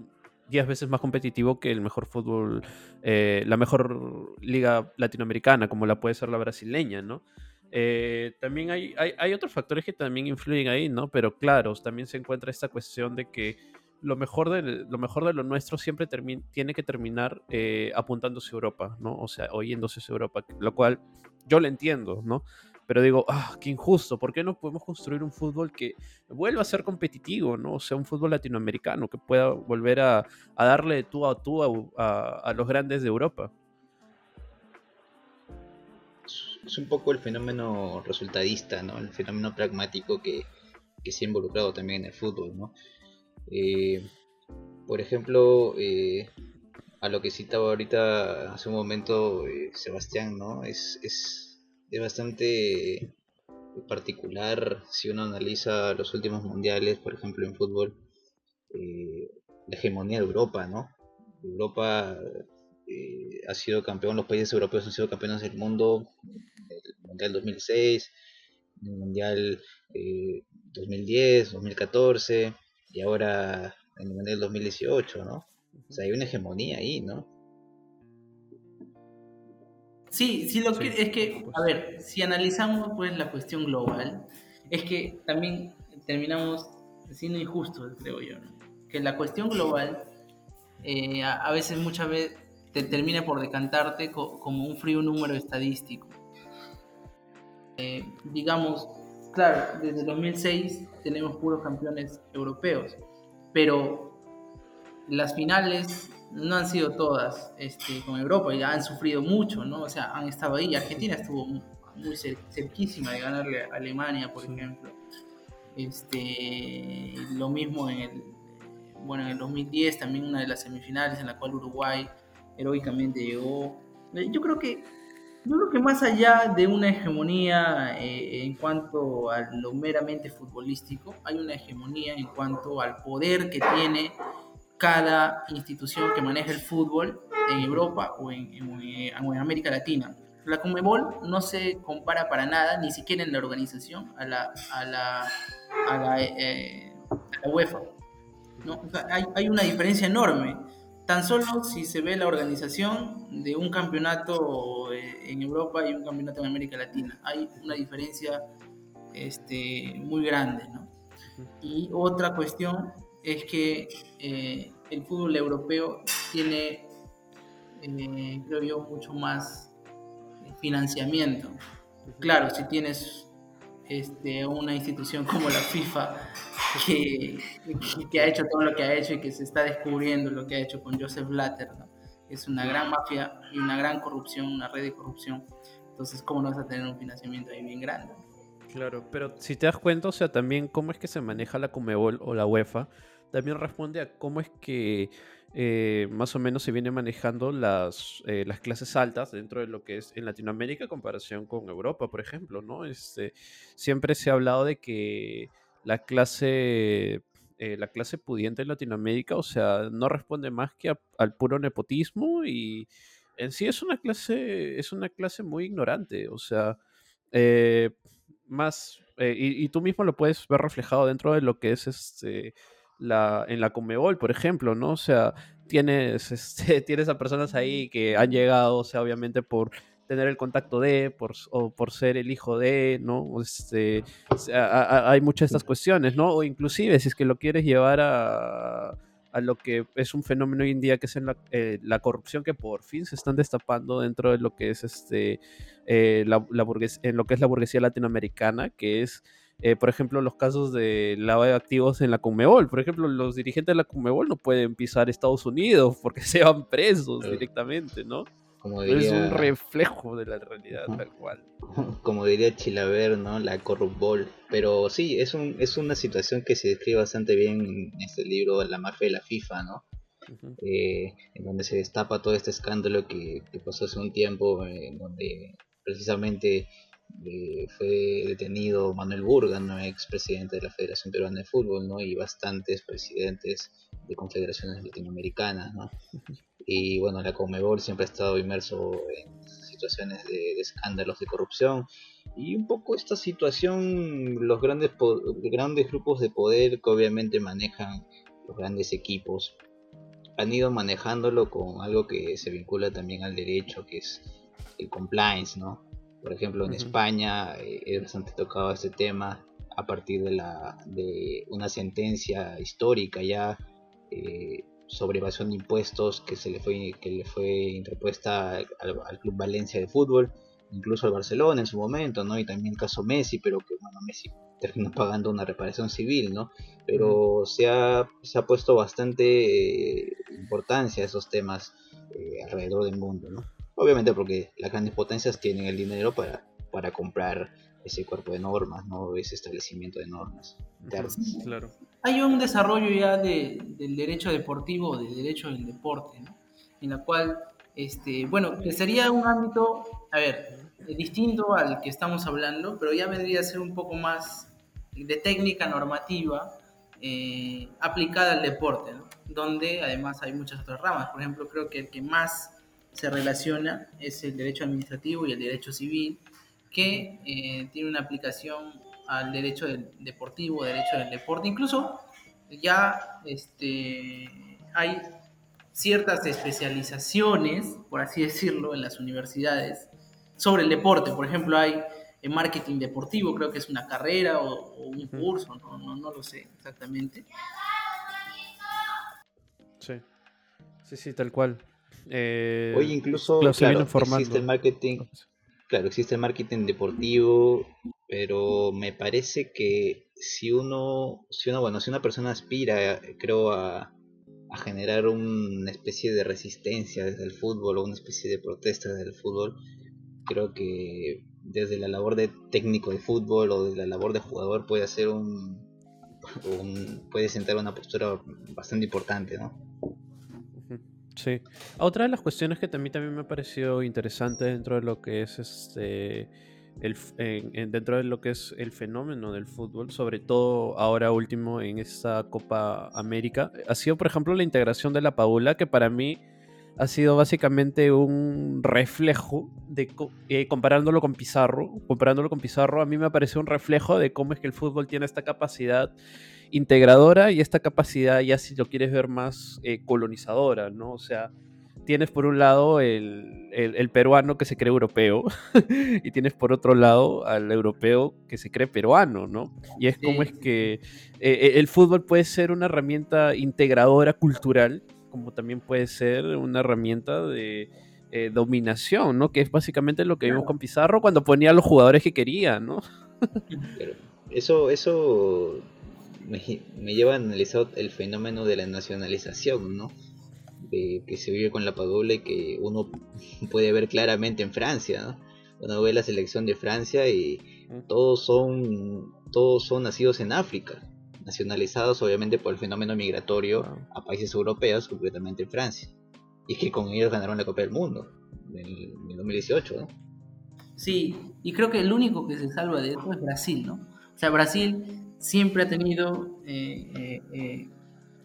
10 veces más competitivo que el mejor fútbol, eh, la mejor liga latinoamericana, como la puede ser la brasileña, ¿no? Eh, también hay, hay, otros factores que también influyen ahí, ¿no? Pero claro, también se encuentra esta cuestión de que lo mejor de lo, mejor de lo nuestro siempre tiene que terminar eh, apuntándose a Europa, ¿no? O sea, oyéndose a Europa, lo cual yo lo entiendo, ¿no? Pero digo, ah, qué injusto, ¿por qué no podemos construir un fútbol que vuelva a ser competitivo, ¿no? O sea, un fútbol latinoamericano que pueda volver a, darle tú a tú a, los grandes de Europa.
Es un poco el fenómeno resultadista, ¿no? El fenómeno pragmático que, se ha involucrado también en el fútbol, ¿no? Eh, por ejemplo, eh, a lo que citaba ahorita hace un momento eh, Sebastián, ¿no? es es bastante particular si uno analiza los últimos mundiales, por ejemplo en fútbol, eh, la hegemonía de Europa, ¿no? Europa eh, ha sido campeón, los países europeos han sido campeones del mundo, el Mundial 2006, el Mundial 2010, eh, 2014 y ahora en el Mundial 2018, ¿no? O sea, hay una hegemonía ahí, ¿no?
Sí, sí, lo que es que, a ver, si analizamos pues la cuestión global, es que también terminamos siendo injustos, creo yo, que la cuestión global eh, a, veces, muchas veces, te termina por decantarte como un frío número estadístico. Eh, digamos, claro, desde 2006 tenemos puros campeones europeos, pero las finales no han sido todas este, con Europa y han sufrido mucho, ¿no? O sea, han estado ahí. Argentina estuvo muy cerquísima de ganarle a Alemania, por ejemplo. Este, lo mismo en el, bueno, en el 2010 también una de las semifinales en la cual Uruguay heroicamente llegó. Yo creo que yo creo que más allá de una hegemonía eh, en cuanto a lo meramente futbolístico, hay una hegemonía en cuanto al poder que tiene cada institución que maneja el fútbol en Europa o en, en, América Latina. La Conmebol no se compara para nada, ni siquiera en la organización, a la, a la, a la, eh, UEFA. ¿no? hay, hay, una diferencia enorme. Tan solo si se ve la organización de un campeonato eh, en Europa y un campeonato en América Latina. Hay una diferencia este, muy grande. ¿no? Y otra cuestión es que eh, el fútbol europeo tiene eh, creo yo, mucho más financiamiento. Claro, si tienes este, una institución como la FIFA que, que, ha hecho todo lo que ha hecho y que se está descubriendo lo que ha hecho con Joseph Blatter, es una gran mafia y una gran corrupción, una red de corrupción. Entonces, ¿cómo no vas a tener un financiamiento ahí bien grande?
Claro, pero si te das cuenta, o sea, también cómo es que se maneja la Comebol o la UEFA, también responde a cómo es que eh, más o menos se viene manejando las, eh, las clases altas dentro de lo que es en Latinoamérica en comparación con Europa, por ejemplo, ¿no? Este, siempre se ha hablado de que la clase, eh, la clase pudiente en Latinoamérica, o sea, no responde más que al puro nepotismo y en sí es una clase, es una clase muy ignorante, o sea, más, y, y, tú mismo lo puedes ver reflejado dentro de lo que es este la, en la Comebol, por ejemplo, ¿no? O sea, tienes, este, tienes a personas ahí que han llegado, o sea, obviamente por tener el contacto de, por, o por ser el hijo de, ¿no? Este, hay muchas de estas cuestiones, ¿no? O inclusive si es que lo quieres llevar a, a lo que es un fenómeno hoy en día, que es en la, eh, la, corrupción que por fin se están destapando dentro de lo que es este, eh, la, la en lo que es la burguesía latinoamericana, que es eh, por ejemplo, los casos de lavado de activos en la Conmebol. Por ejemplo, los dirigentes de la Conmebol no pueden pisar Estados Unidos porque se van presos directamente, ¿no? Es un reflejo de la realidad tal cual.
Como diría Chilaver, ¿no? La corrupbol. Pero sí, es, un, es una situación que se describe bastante bien en este libro La mafia de la FIFA, ¿no? Eh, en donde se destapa todo este escándalo que, pasó hace un tiempo, en donde precisamente eh, fue detenido Manuel Burga, ¿no? expresidente de la Federación Peruana de Fútbol, ¿no? y bastantes presidentes de confederaciones latinoamericanas. ¿no? Y bueno, la Comebol siempre ha estado inmerso en situaciones de, escándalos de corrupción. Y un poco esta situación, los grandes, grandes grupos de poder que obviamente manejan los grandes equipos, han ido manejándolo con algo que se vincula también al derecho, que es el compliance, ¿no? Por ejemplo, en España eh, es bastante tocado este tema a partir de, la, de una sentencia histórica ya eh, sobre evasión de impuestos que se le fue que le fue interpuesta al, Club Valencia de fútbol, incluso al Barcelona en su momento, ¿no? Y también el caso Messi, pero que bueno, Messi terminó pagando una reparación civil, ¿no? Pero se, ha, se ha puesto bastante eh, importancia a esos temas alrededor del mundo, ¿no? Obviamente porque las grandes potencias tienen el dinero para, para comprar ese cuerpo de normas, ¿no? ese establecimiento de normas.
Claro. Hay un desarrollo ya de, del derecho deportivo, del derecho del deporte, ¿no? en la cual, este, bueno, que sería un ámbito, a ver, distinto al que estamos hablando, pero ya vendría a ser un poco más de técnica normativa eh, aplicada al deporte, ¿no? donde además hay muchas otras ramas. Por ejemplo, creo que el que más se relaciona es el derecho administrativo y el derecho civil, que eh, tiene una aplicación al derecho del deportivo, derecho del deporte. Incluso ya este, hay ciertas especializaciones, por así decirlo, en las universidades sobre el deporte. Por ejemplo, hay en marketing deportivo, creo que es una carrera o, un curso, no, no, no, lo sé exactamente.
Sí, sí, sí, tal cual.
Eh, Hoy incluso claro, existe el marketing, claro, existe el marketing deportivo, pero me parece que si uno, si uno, bueno, si una persona aspira, creo, a, a generar una especie de resistencia desde el fútbol o una especie de protesta desde el fútbol, creo que desde la labor de técnico de fútbol o desde la labor de jugador puede hacer un, un puede sentar una postura bastante importante, ¿no?
Sí. Otra de las cuestiones que también, también me ha parecido interesante dentro de lo que es este el, dentro de lo que es el fenómeno del fútbol, sobre todo ahora último en esta Copa América, ha sido por ejemplo la integración de la Paula, que para mí ha sido básicamente un reflejo de eh, comparándolo con Pizarro, comparándolo con Pizarro, a mí me parece un reflejo de cómo es que el fútbol tiene esta capacidad integradora y esta capacidad, ya si lo quieres ver más eh, colonizadora, ¿no? O sea, tienes por un lado el, el, peruano que se cree europeo y tienes por otro lado al europeo que se cree peruano, ¿no? Y es como es que eh, eh, el fútbol puede ser una herramienta integradora cultural como también puede ser una herramienta de eh, dominación, ¿no? Que es básicamente lo que vimos con Pizarro cuando ponía a los jugadores que quería, ¿no?
eso, eso me, lleva a analizar el fenómeno de la nacionalización, ¿no? que se vive con la Padula y que uno puede ver claramente en Francia, ¿no? Uno ve la selección de Francia y todos son, todos son nacidos en África, nacionalizados obviamente por el fenómeno migratorio a países europeos, concretamente en Francia. Y que con ellos ganaron la Copa del Mundo en, 2018, ¿no?
Sí, y creo que el único que se salva de esto es Brasil, ¿no? O sea, Brasil siempre ha tenido, eh, eh, eh,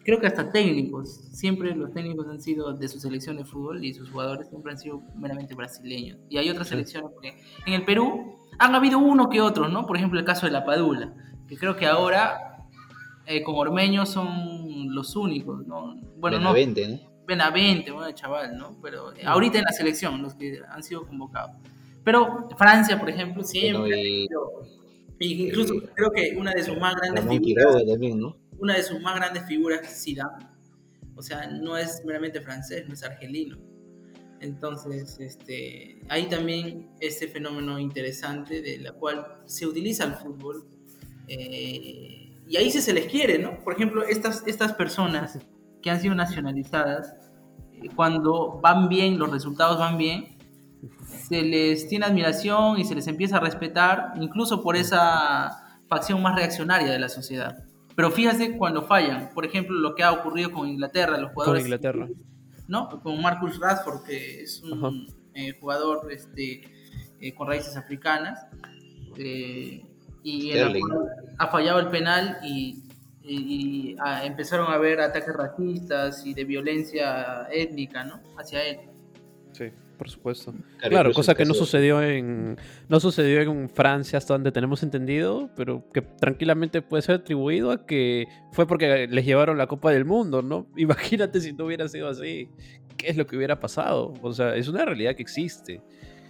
creo que hasta técnicos, siempre los técnicos han sido de su selección de fútbol y sus jugadores siempre han sido meramente brasileños. Y hay otras selecciones, porque en el Perú han habido uno que otro, ¿no? Por ejemplo, el caso de la Padula, que creo que ahora con Ormeño son los únicos, ¿no?
Bueno, no. ¿no?
Benavente, bueno, chaval, ¿no? Pero ahorita en la selección, los que han sido convocados. Pero Francia, por ejemplo, siempre. Incluso creo que una de sus más grandes figuras. Una de sus más grandes figuras Zidane. O sea, no es meramente francés, no es argelino. Entonces, este, hay también este fenómeno interesante de la cual se utiliza el fútbol. Eh, y ahí sí se les quiere, ¿no? Por ejemplo, estas, estas personas que han sido nacionalizadas, eh, cuando van bien, los resultados van bien, se les tiene admiración y se les empieza a respetar, incluso por esa facción más reaccionaria de la sociedad. Pero fíjate cuando fallan, por ejemplo, lo que ha ocurrido con Inglaterra, los jugadores.
Con Inglaterra.
¿No? Con Marcus Rashford, que es un eh, jugador este, eh, con raíces africanas. y ha fallado el penal y y, ah, empezaron a haber ataques racistas y de violencia étnica, ¿no? Hacia él.
Sí, por supuesto. Claro, cosa que no sucedió en no sucedió en Francia hasta donde tenemos entendido, pero que tranquilamente puede ser atribuido a que fue porque les llevaron la Copa del Mundo, ¿no? Imagínate si no hubiera sido así, ¿qué es lo que hubiera pasado? O sea, es una realidad que existe.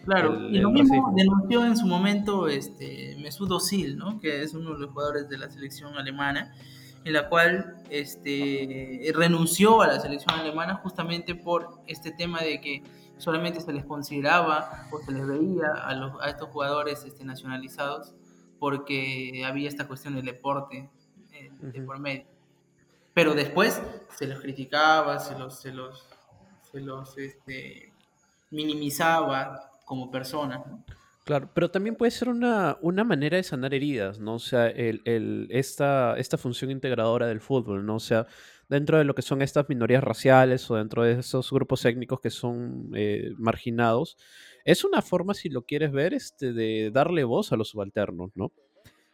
Claro, y lo mismo denunció en su momento este Mesut Özil, ¿no? Que es uno de los jugadores de la selección alemana en la cual este, renunció a la selección alemana justamente por este tema de que solamente se les consideraba o se les veía a, los, a estos jugadores este, nacionalizados porque había esta cuestión del deporte eh, de por medio. Pero después se los criticaba, se los, se los, se los este, minimizaba como personas. ¿no?
Claro, pero también puede ser una, una manera de sanar heridas, ¿no? O sea, el, el, esta, esta función integradora del fútbol, ¿no? O sea, dentro de lo que son estas minorías raciales o dentro de esos grupos étnicos que son eh, marginados, es una forma, si lo quieres ver, este, de darle voz a los subalternos, ¿no?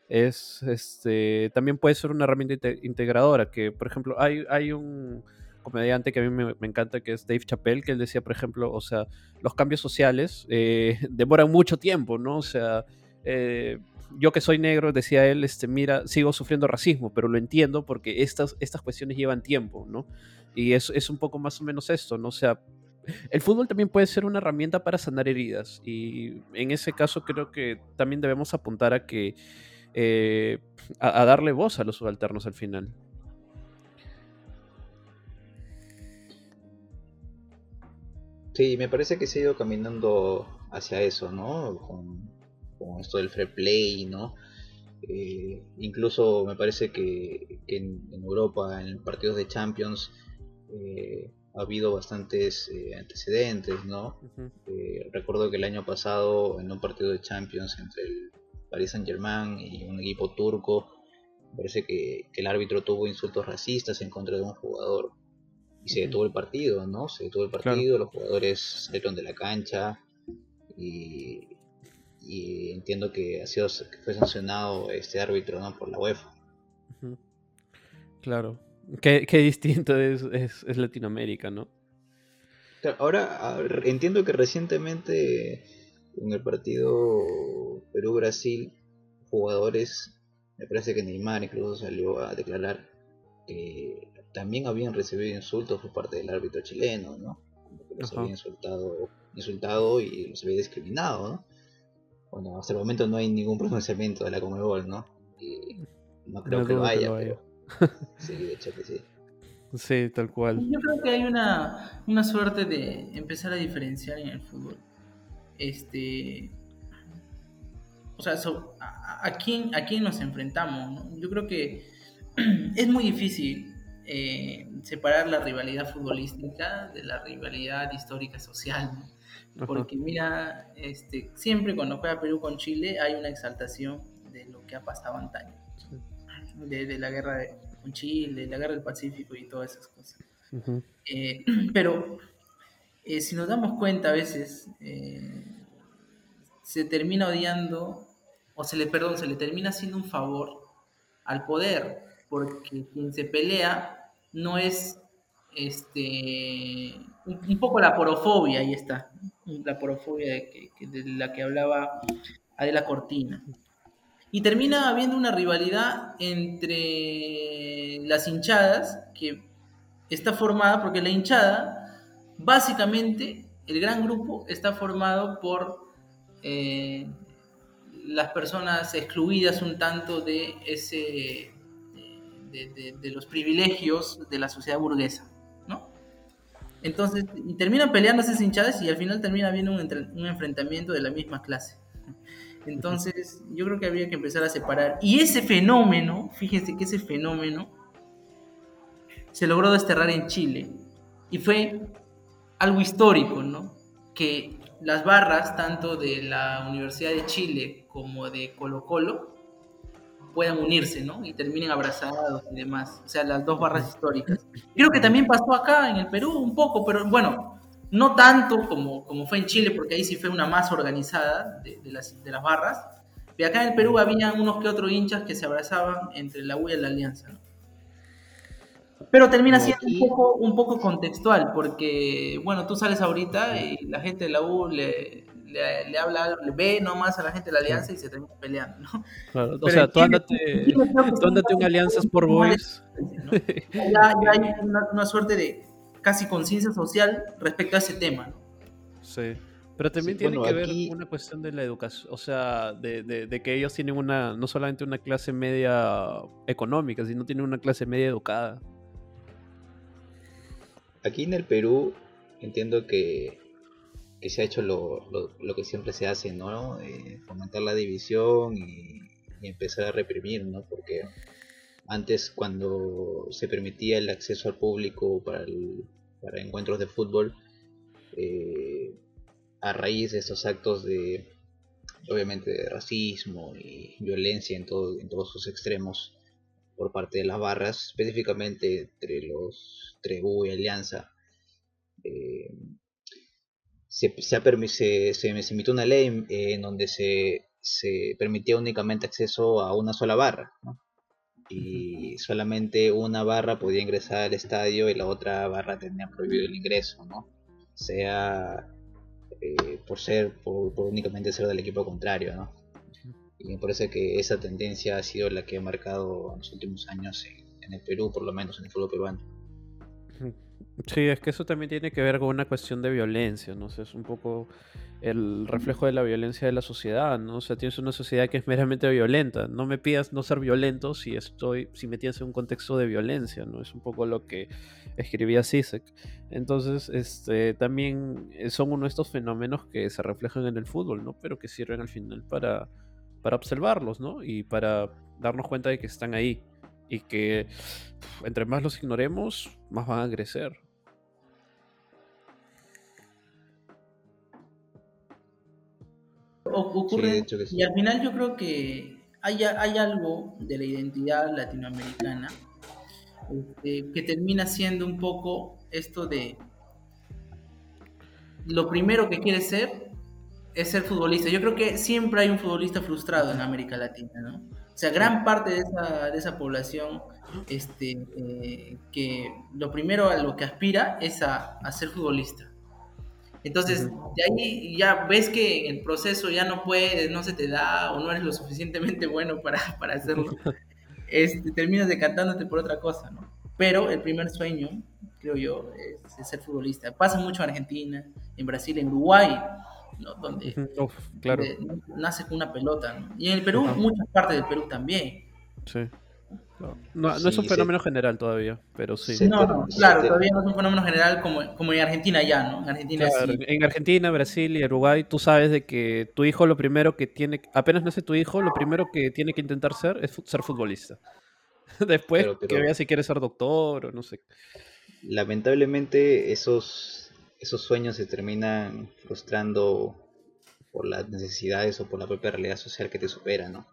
Es, este, también puede ser una herramienta integradora, que, por ejemplo, hay, hay un comediante que a mí me, encanta, que es Dave Chappelle, que él decía, por ejemplo, o sea, los cambios sociales eh, demoran mucho tiempo, ¿no? O sea, eh, yo que soy negro, decía él, este, mira, sigo sufriendo racismo, pero lo entiendo porque estas, estas cuestiones llevan tiempo, ¿no? Y es, es un poco más o menos esto, ¿no? O sea, el fútbol también puede ser una herramienta para sanar heridas y en ese caso creo que también debemos apuntar a que eh, a, darle voz a los subalternos al final.
Sí, me parece que se ha ido caminando hacia eso, ¿no? Esto del free play, ¿no? Eh, incluso me parece que, en, Europa, en partidos de Champions, eh, ha habido bastantes eh, antecedentes, ¿no? recuerdo que el año pasado, en un partido de Champions entre el Paris Saint Germain y un equipo turco, me parece que el árbitro tuvo insultos racistas en contra de un jugador y se detuvo el partido, ¿no? Se detuvo el partido, los jugadores salieron de la cancha y, entiendo que ha sido que fue sancionado este árbitro, ¿no? Por la UEFA.
Claro. Qué, distinto es, es, Latinoamérica, ¿no?
ahora entiendo que recientemente en el partido Perú-Brasil, jugadores, me parece que Neymar incluso salió a declarar que también habían recibido insultos por parte del árbitro chileno, ¿no? que los había insultado, insultado y los había discriminado, ¿no? Bueno, hasta el momento no hay ningún pronunciamiento de la Comebol, ¿no? Y no creo que vaya, pero sí, de hecho que sí.
Sí, tal cual.
Yo creo que hay una, una suerte de empezar a diferenciar en el fútbol. Este, o sea, a, quién, a quién nos enfrentamos. Yo creo que es muy difícil eh, separar la rivalidad futbolística de la rivalidad histórica social. Porque mira, este, siempre cuando juega Perú con Chile hay una exaltación de lo que ha pasado antaño. De, la guerra de, con Chile, la guerra del Pacífico y todas esas cosas. Eh, pero eh, si nos damos cuenta a veces, se termina odiando o se le, perdón, se le termina haciendo un favor al poder, porque quien se pelea no es este un, poco la porofobia, ahí está, la porofobia de, la que hablaba Adela Cortina. Y termina habiendo una rivalidad entre las hinchadas, que está formada, porque la hinchada, básicamente, el gran grupo está formado por eh, las personas excluidas un tanto de ese de, los privilegios de la sociedad burguesa. Entonces, y terminan peleando esas hinchadas y al final termina habiendo un, un enfrentamiento de la misma clase. Entonces, yo creo que habría que empezar a separar. Y ese fenómeno, fíjense que ese fenómeno se logró desterrar en Chile. Y fue algo histórico, ¿no? Que las barras, tanto de la Universidad de Chile como de Colo Colo, puedan unirse, ¿no? Y terminen abrazados y demás. O sea, las dos barras históricas. Creo que también pasó acá en el Perú un poco, pero bueno, no tanto como, como fue en Chile, porque ahí sí fue una masa organizada de, las, de las barras. Pero acá en el Perú había unos que otros hinchas que se abrazaban entre la U y la Alianza, ¿no? Pero termina siendo un poco, un poco contextual, porque, bueno, tú sales ahorita y la gente de la U le, le, habla, le ve nomás a la gente de la alianza y se termina peleando, ¿no?
Claro, o sea, tú ándate, tú ándate un alianzas por boys.
Ya, ya, hay una, suerte de casi conciencia social respecto a ese tema, ¿no?
Sí. Pero también tiene que ver una cuestión de la educación, o sea, de, de, de, que ellos tienen una, no solamente una clase media económica, sino tienen una clase media educada.
Aquí en el Perú entiendo que que se ha hecho lo, lo, que siempre se hace, ¿no? Eh, fomentar la división y, empezar a reprimir, ¿no? Porque antes cuando se permitía el acceso al público para, para encuentros de fútbol, eh, a raíz de estos actos de, obviamente, de racismo y violencia en, todo, en todos sus extremos por parte de las barras, específicamente entre los Trebu y Alianza, eh, se, se, se, emitió una ley eh, en donde se, se, permitía únicamente acceso a una sola barra, y solamente una barra podía ingresar al estadio y la otra barra tenía prohibido el ingreso, ¿no? sea eh, por ser, por, únicamente ser del equipo contrario, ¿no? Y me parece que esa tendencia ha sido la que ha marcado en los últimos años en el Perú, por lo menos en el fútbol peruano.
Sí, es que eso también tiene que ver con una cuestión de violencia, ¿no? es un poco el reflejo de la violencia de la sociedad, ¿no? O sea, tienes una sociedad que es meramente violenta. No me pidas no ser violento si estoy, si me tienes en un contexto de violencia, ¿no? Es un poco lo que escribía Sisek. Entonces, este, también son uno de estos fenómenos que se reflejan en el fútbol, ¿no? Pero que sirven al final para, para observarlos, ¿no? Y para darnos cuenta de que están ahí y que entre más los ignoremos, más van a crecer.
Ocurre, y al final yo creo que hay, hay algo de la identidad latinoamericana este, que termina siendo un poco esto de lo primero que quiere ser es ser futbolista. Yo creo que siempre hay un futbolista frustrado en América Latina, ¿no? O sea, gran parte de esa, de esa población este, eh, que lo primero a lo que aspira es a, a ser futbolista. Entonces, de ahí ya ves que el proceso ya no puedes, no se te da o no eres lo suficientemente bueno para, para hacerlo. Este, terminas decantándote por otra cosa, ¿no? Pero el primer sueño, creo yo, es, ser futbolista. Pasa mucho en Argentina, en Brasil, en Uruguay, ¿no? donde,
claro.
nace con una pelota. ¿no? Y en el Perú, muchas partes del Perú también.
Sí. No, no es un fenómeno general todavía, pero sí.
No, claro, todavía no es un fenómeno general como, como en Argentina ya, ¿no? En Argentina sí.
En Argentina, Brasil y Uruguay, tú sabes de que tu hijo lo primero que tiene, apenas nace tu hijo, lo primero que tiene que intentar ser es ser futbolista. Después que vea si quiere ser doctor o no sé.
Lamentablemente esos, esos sueños se terminan frustrando por las necesidades o por la propia realidad social que te supera, ¿no?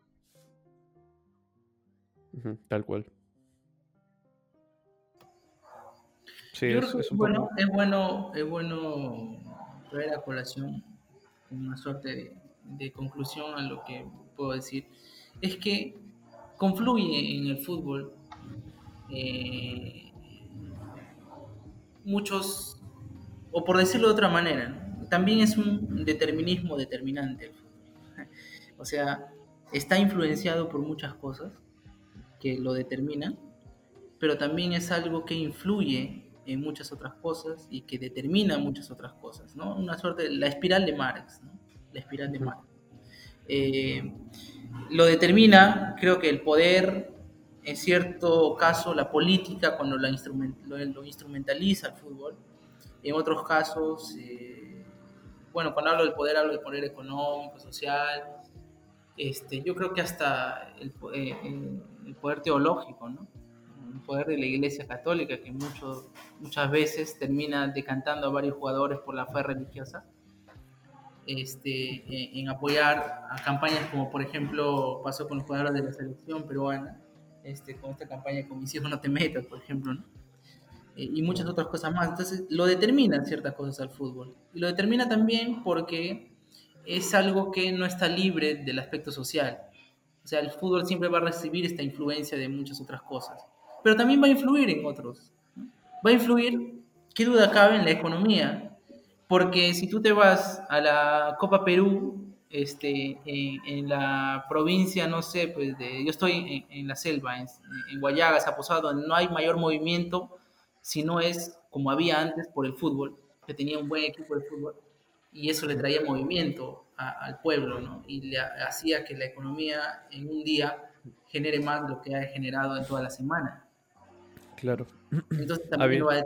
tal cual.
Sí, es, bueno, es bueno, es bueno traer a colación una suerte de, conclusión a lo que puedo decir. Es que confluye en el fútbol eh, muchos, o por decirlo de otra manera, también es un determinismo determinante. O sea, está influenciado por muchas cosas que lo determinan, pero también es algo que influye en muchas otras cosas y que determina muchas otras cosas, ¿no? Una suerte la espiral de Marx, ¿no? La espiral de Marx. Eh, lo determina, creo que el poder, en cierto caso, la política, cuando la lo, instrumentaliza el fútbol, en otros casos, eh, bueno, cuando hablo del poder, hablo del poder económico, social, este, yo creo que hasta el, eh, el poder teológico, ¿no? El poder de la Iglesia Católica que mucho, muchas veces termina decantando a varios jugadores por la fe religiosa, este, en, apoyar a campañas como por ejemplo pasó con los jugadores de la selección peruana, este, con esta campaña con mis hijos no te metas, por ejemplo, ¿no? Eh, y muchas otras cosas más. Entonces lo determinan ciertas cosas al fútbol. Y lo determina también porque es algo que no está libre del aspecto social. O sea, el fútbol siempre va a recibir esta influencia de muchas otras cosas. Pero también va a influir en otros. Va a influir, qué duda cabe, en la economía. Porque si tú te vas a la Copa Perú, este, en, la provincia, no sé, pues de, yo estoy en, la selva, en, en Guayaga, Zaposado, no hay mayor movimiento, si no es como había antes por el fútbol, que tenía un buen equipo de fútbol, y eso le traía movimiento al pueblo, ¿no? Y le hacía que la economía en un día genere más de lo que ha generado en toda la semana.
Claro.
Entonces también va a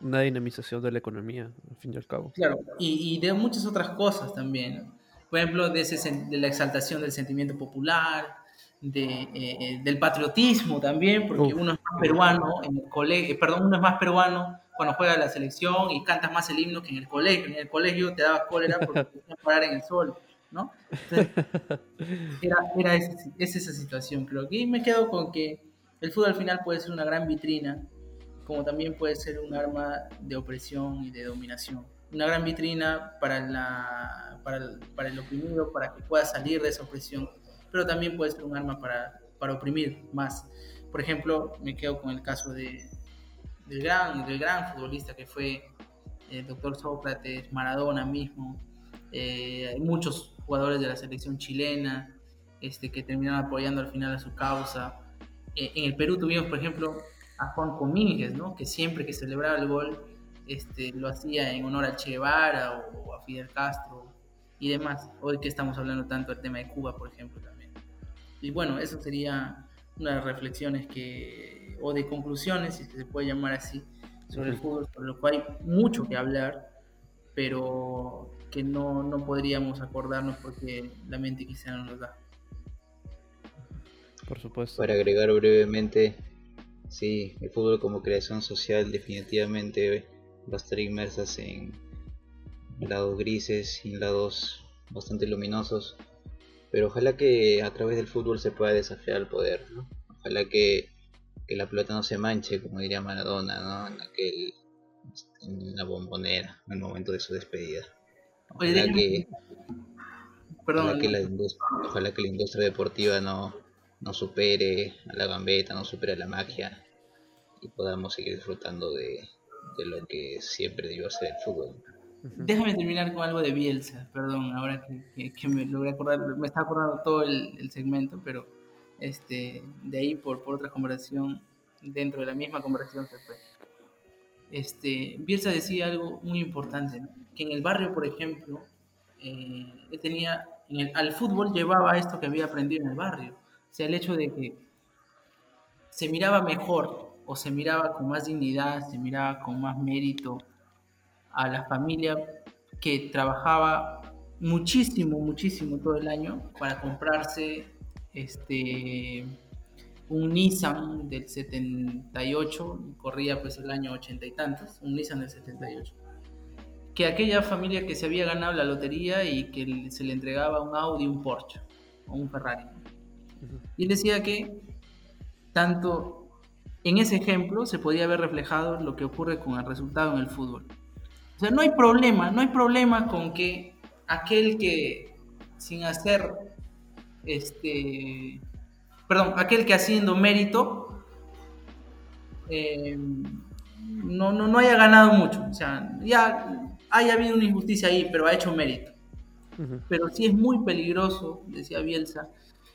Una dinamización de la economía, al fin y al cabo.
Claro, y, de muchas otras cosas también. Por ejemplo, de, ese, de la exaltación del sentimiento popular, de, eh, eh, del patriotismo también, porque uno es más peruano en el colegio, perdón, uno es más peruano cuando juega la selección y cantas más el himno que en el colegio. En el colegio te daba cólera porque te hacían parar en el sol, ¿no? era, era esa situación, creo que. Y me quedo con que el fútbol al final puede ser una gran vitrina, como también puede ser un arma de opresión y de dominación. Una gran vitrina para, la, para, el, para el oprimido, para que pueda salir de esa opresión, pero también puede ser un arma para, para oprimir más. Por ejemplo, me quedo con el caso de, del gran, del gran futbolista que fue el doctor Sócrates, Maradona mismo, eh, muchos jugadores de la selección chilena este, que terminaron apoyando al final a su causa. Eh, en el Perú tuvimos, por ejemplo, a Juan Comínguez, ¿no? que siempre que celebraba el gol este, lo hacía en honor a Che Guevara o, a Fidel Castro y demás. Hoy que estamos hablando tanto del tema de Cuba, por ejemplo, también. Y bueno, eso sería una de las reflexiones que o de conclusiones, si se puede llamar así, sobre el fútbol, por lo cual hay mucho que hablar, pero que no, no podríamos acordarnos porque la mente quizá no nos da.
Por supuesto.
Para agregar brevemente, sí, el fútbol como creación social definitivamente va a estar inmersas en lados grises y lados bastante luminosos, pero ojalá que a través del fútbol se pueda desafiar al poder, ¿no? Ojalá que que la pelota no se manche, como diría Maradona, ¿no? En aquel en la bombonera, en el momento de su despedida. Ojalá, que, ojalá, que la industria, ojalá que la industria deportiva no, no supere a la gambeta, no supere a la magia y podamos seguir disfrutando de, de lo que siempre debió ser el fútbol.
Déjame terminar con algo de Bielsa, perdón, ahora que, que, me logré acordar, me está acordando todo el, el segmento, pero este, de ahí por, por otra conversación, dentro de la misma conversación se fue. Este, Bielsa decía algo muy importante, que en el barrio, por ejemplo, eh, él tenía, al fútbol llevaba esto que había aprendido en el barrio. O sea, el hecho de que se miraba mejor o se miraba con más dignidad, se miraba con más mérito a la familia que trabajaba muchísimo, muchísimo todo el año para comprarse este un Nissan del 78, corría pues el año 80 y tantos, un Nissan del 78, que aquella familia que se había ganado la lotería y que se le entregaba un Audi, un Porsche o un Ferrari. Y él decía que tanto en ese ejemplo se podía haber reflejado lo que ocurre con el resultado en el fútbol. O sea, no hay problema, no hay problema con que aquel que sin hacer este perdón, aquel que haciendo mérito eh, no, no, no haya ganado mucho. O sea, ya haya habido una injusticia ahí, pero ha hecho mérito. Pero sí es muy peligroso, decía Bielsa,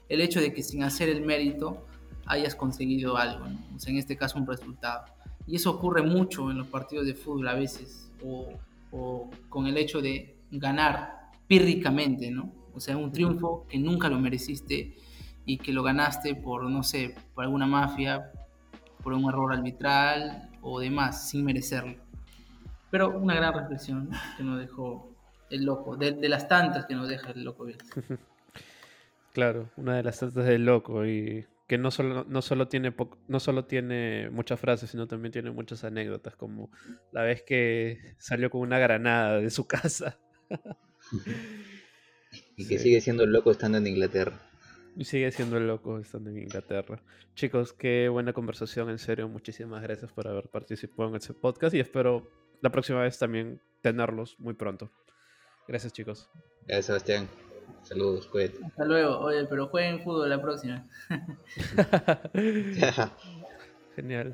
el hecho de que sin hacer el mérito hayas conseguido algo, o sea, en este caso un resultado. Y eso ocurre mucho en los partidos de fútbol a veces, o, o con el hecho de ganar pírricamente, ¿no? O sea, un triunfo que nunca lo mereciste y que lo ganaste por, no sé, por alguna mafia, por un error arbitral o demás, sin merecerlo. Pero una gran reflexión que nos dejó el loco, de, las tantas que nos deja el loco
Claro, una de las tantas del loco y que no solo, no solo tiene no solo tiene muchas frases, sino también tiene muchas anécdotas, como la vez que salió con una granada de su casa.
y que sigue siendo loco estando en Inglaterra.
Y sigue siendo loco estando en Inglaterra. Chicos, qué buena conversación, en serio. Muchísimas gracias por haber participado en este podcast y espero la próxima vez también tenerlos muy pronto. Gracias, chicos.
Gracias, Sebastián. Saludos, cuídate.
Hasta luego. Oye, pero jueguen fútbol la próxima.
Genial.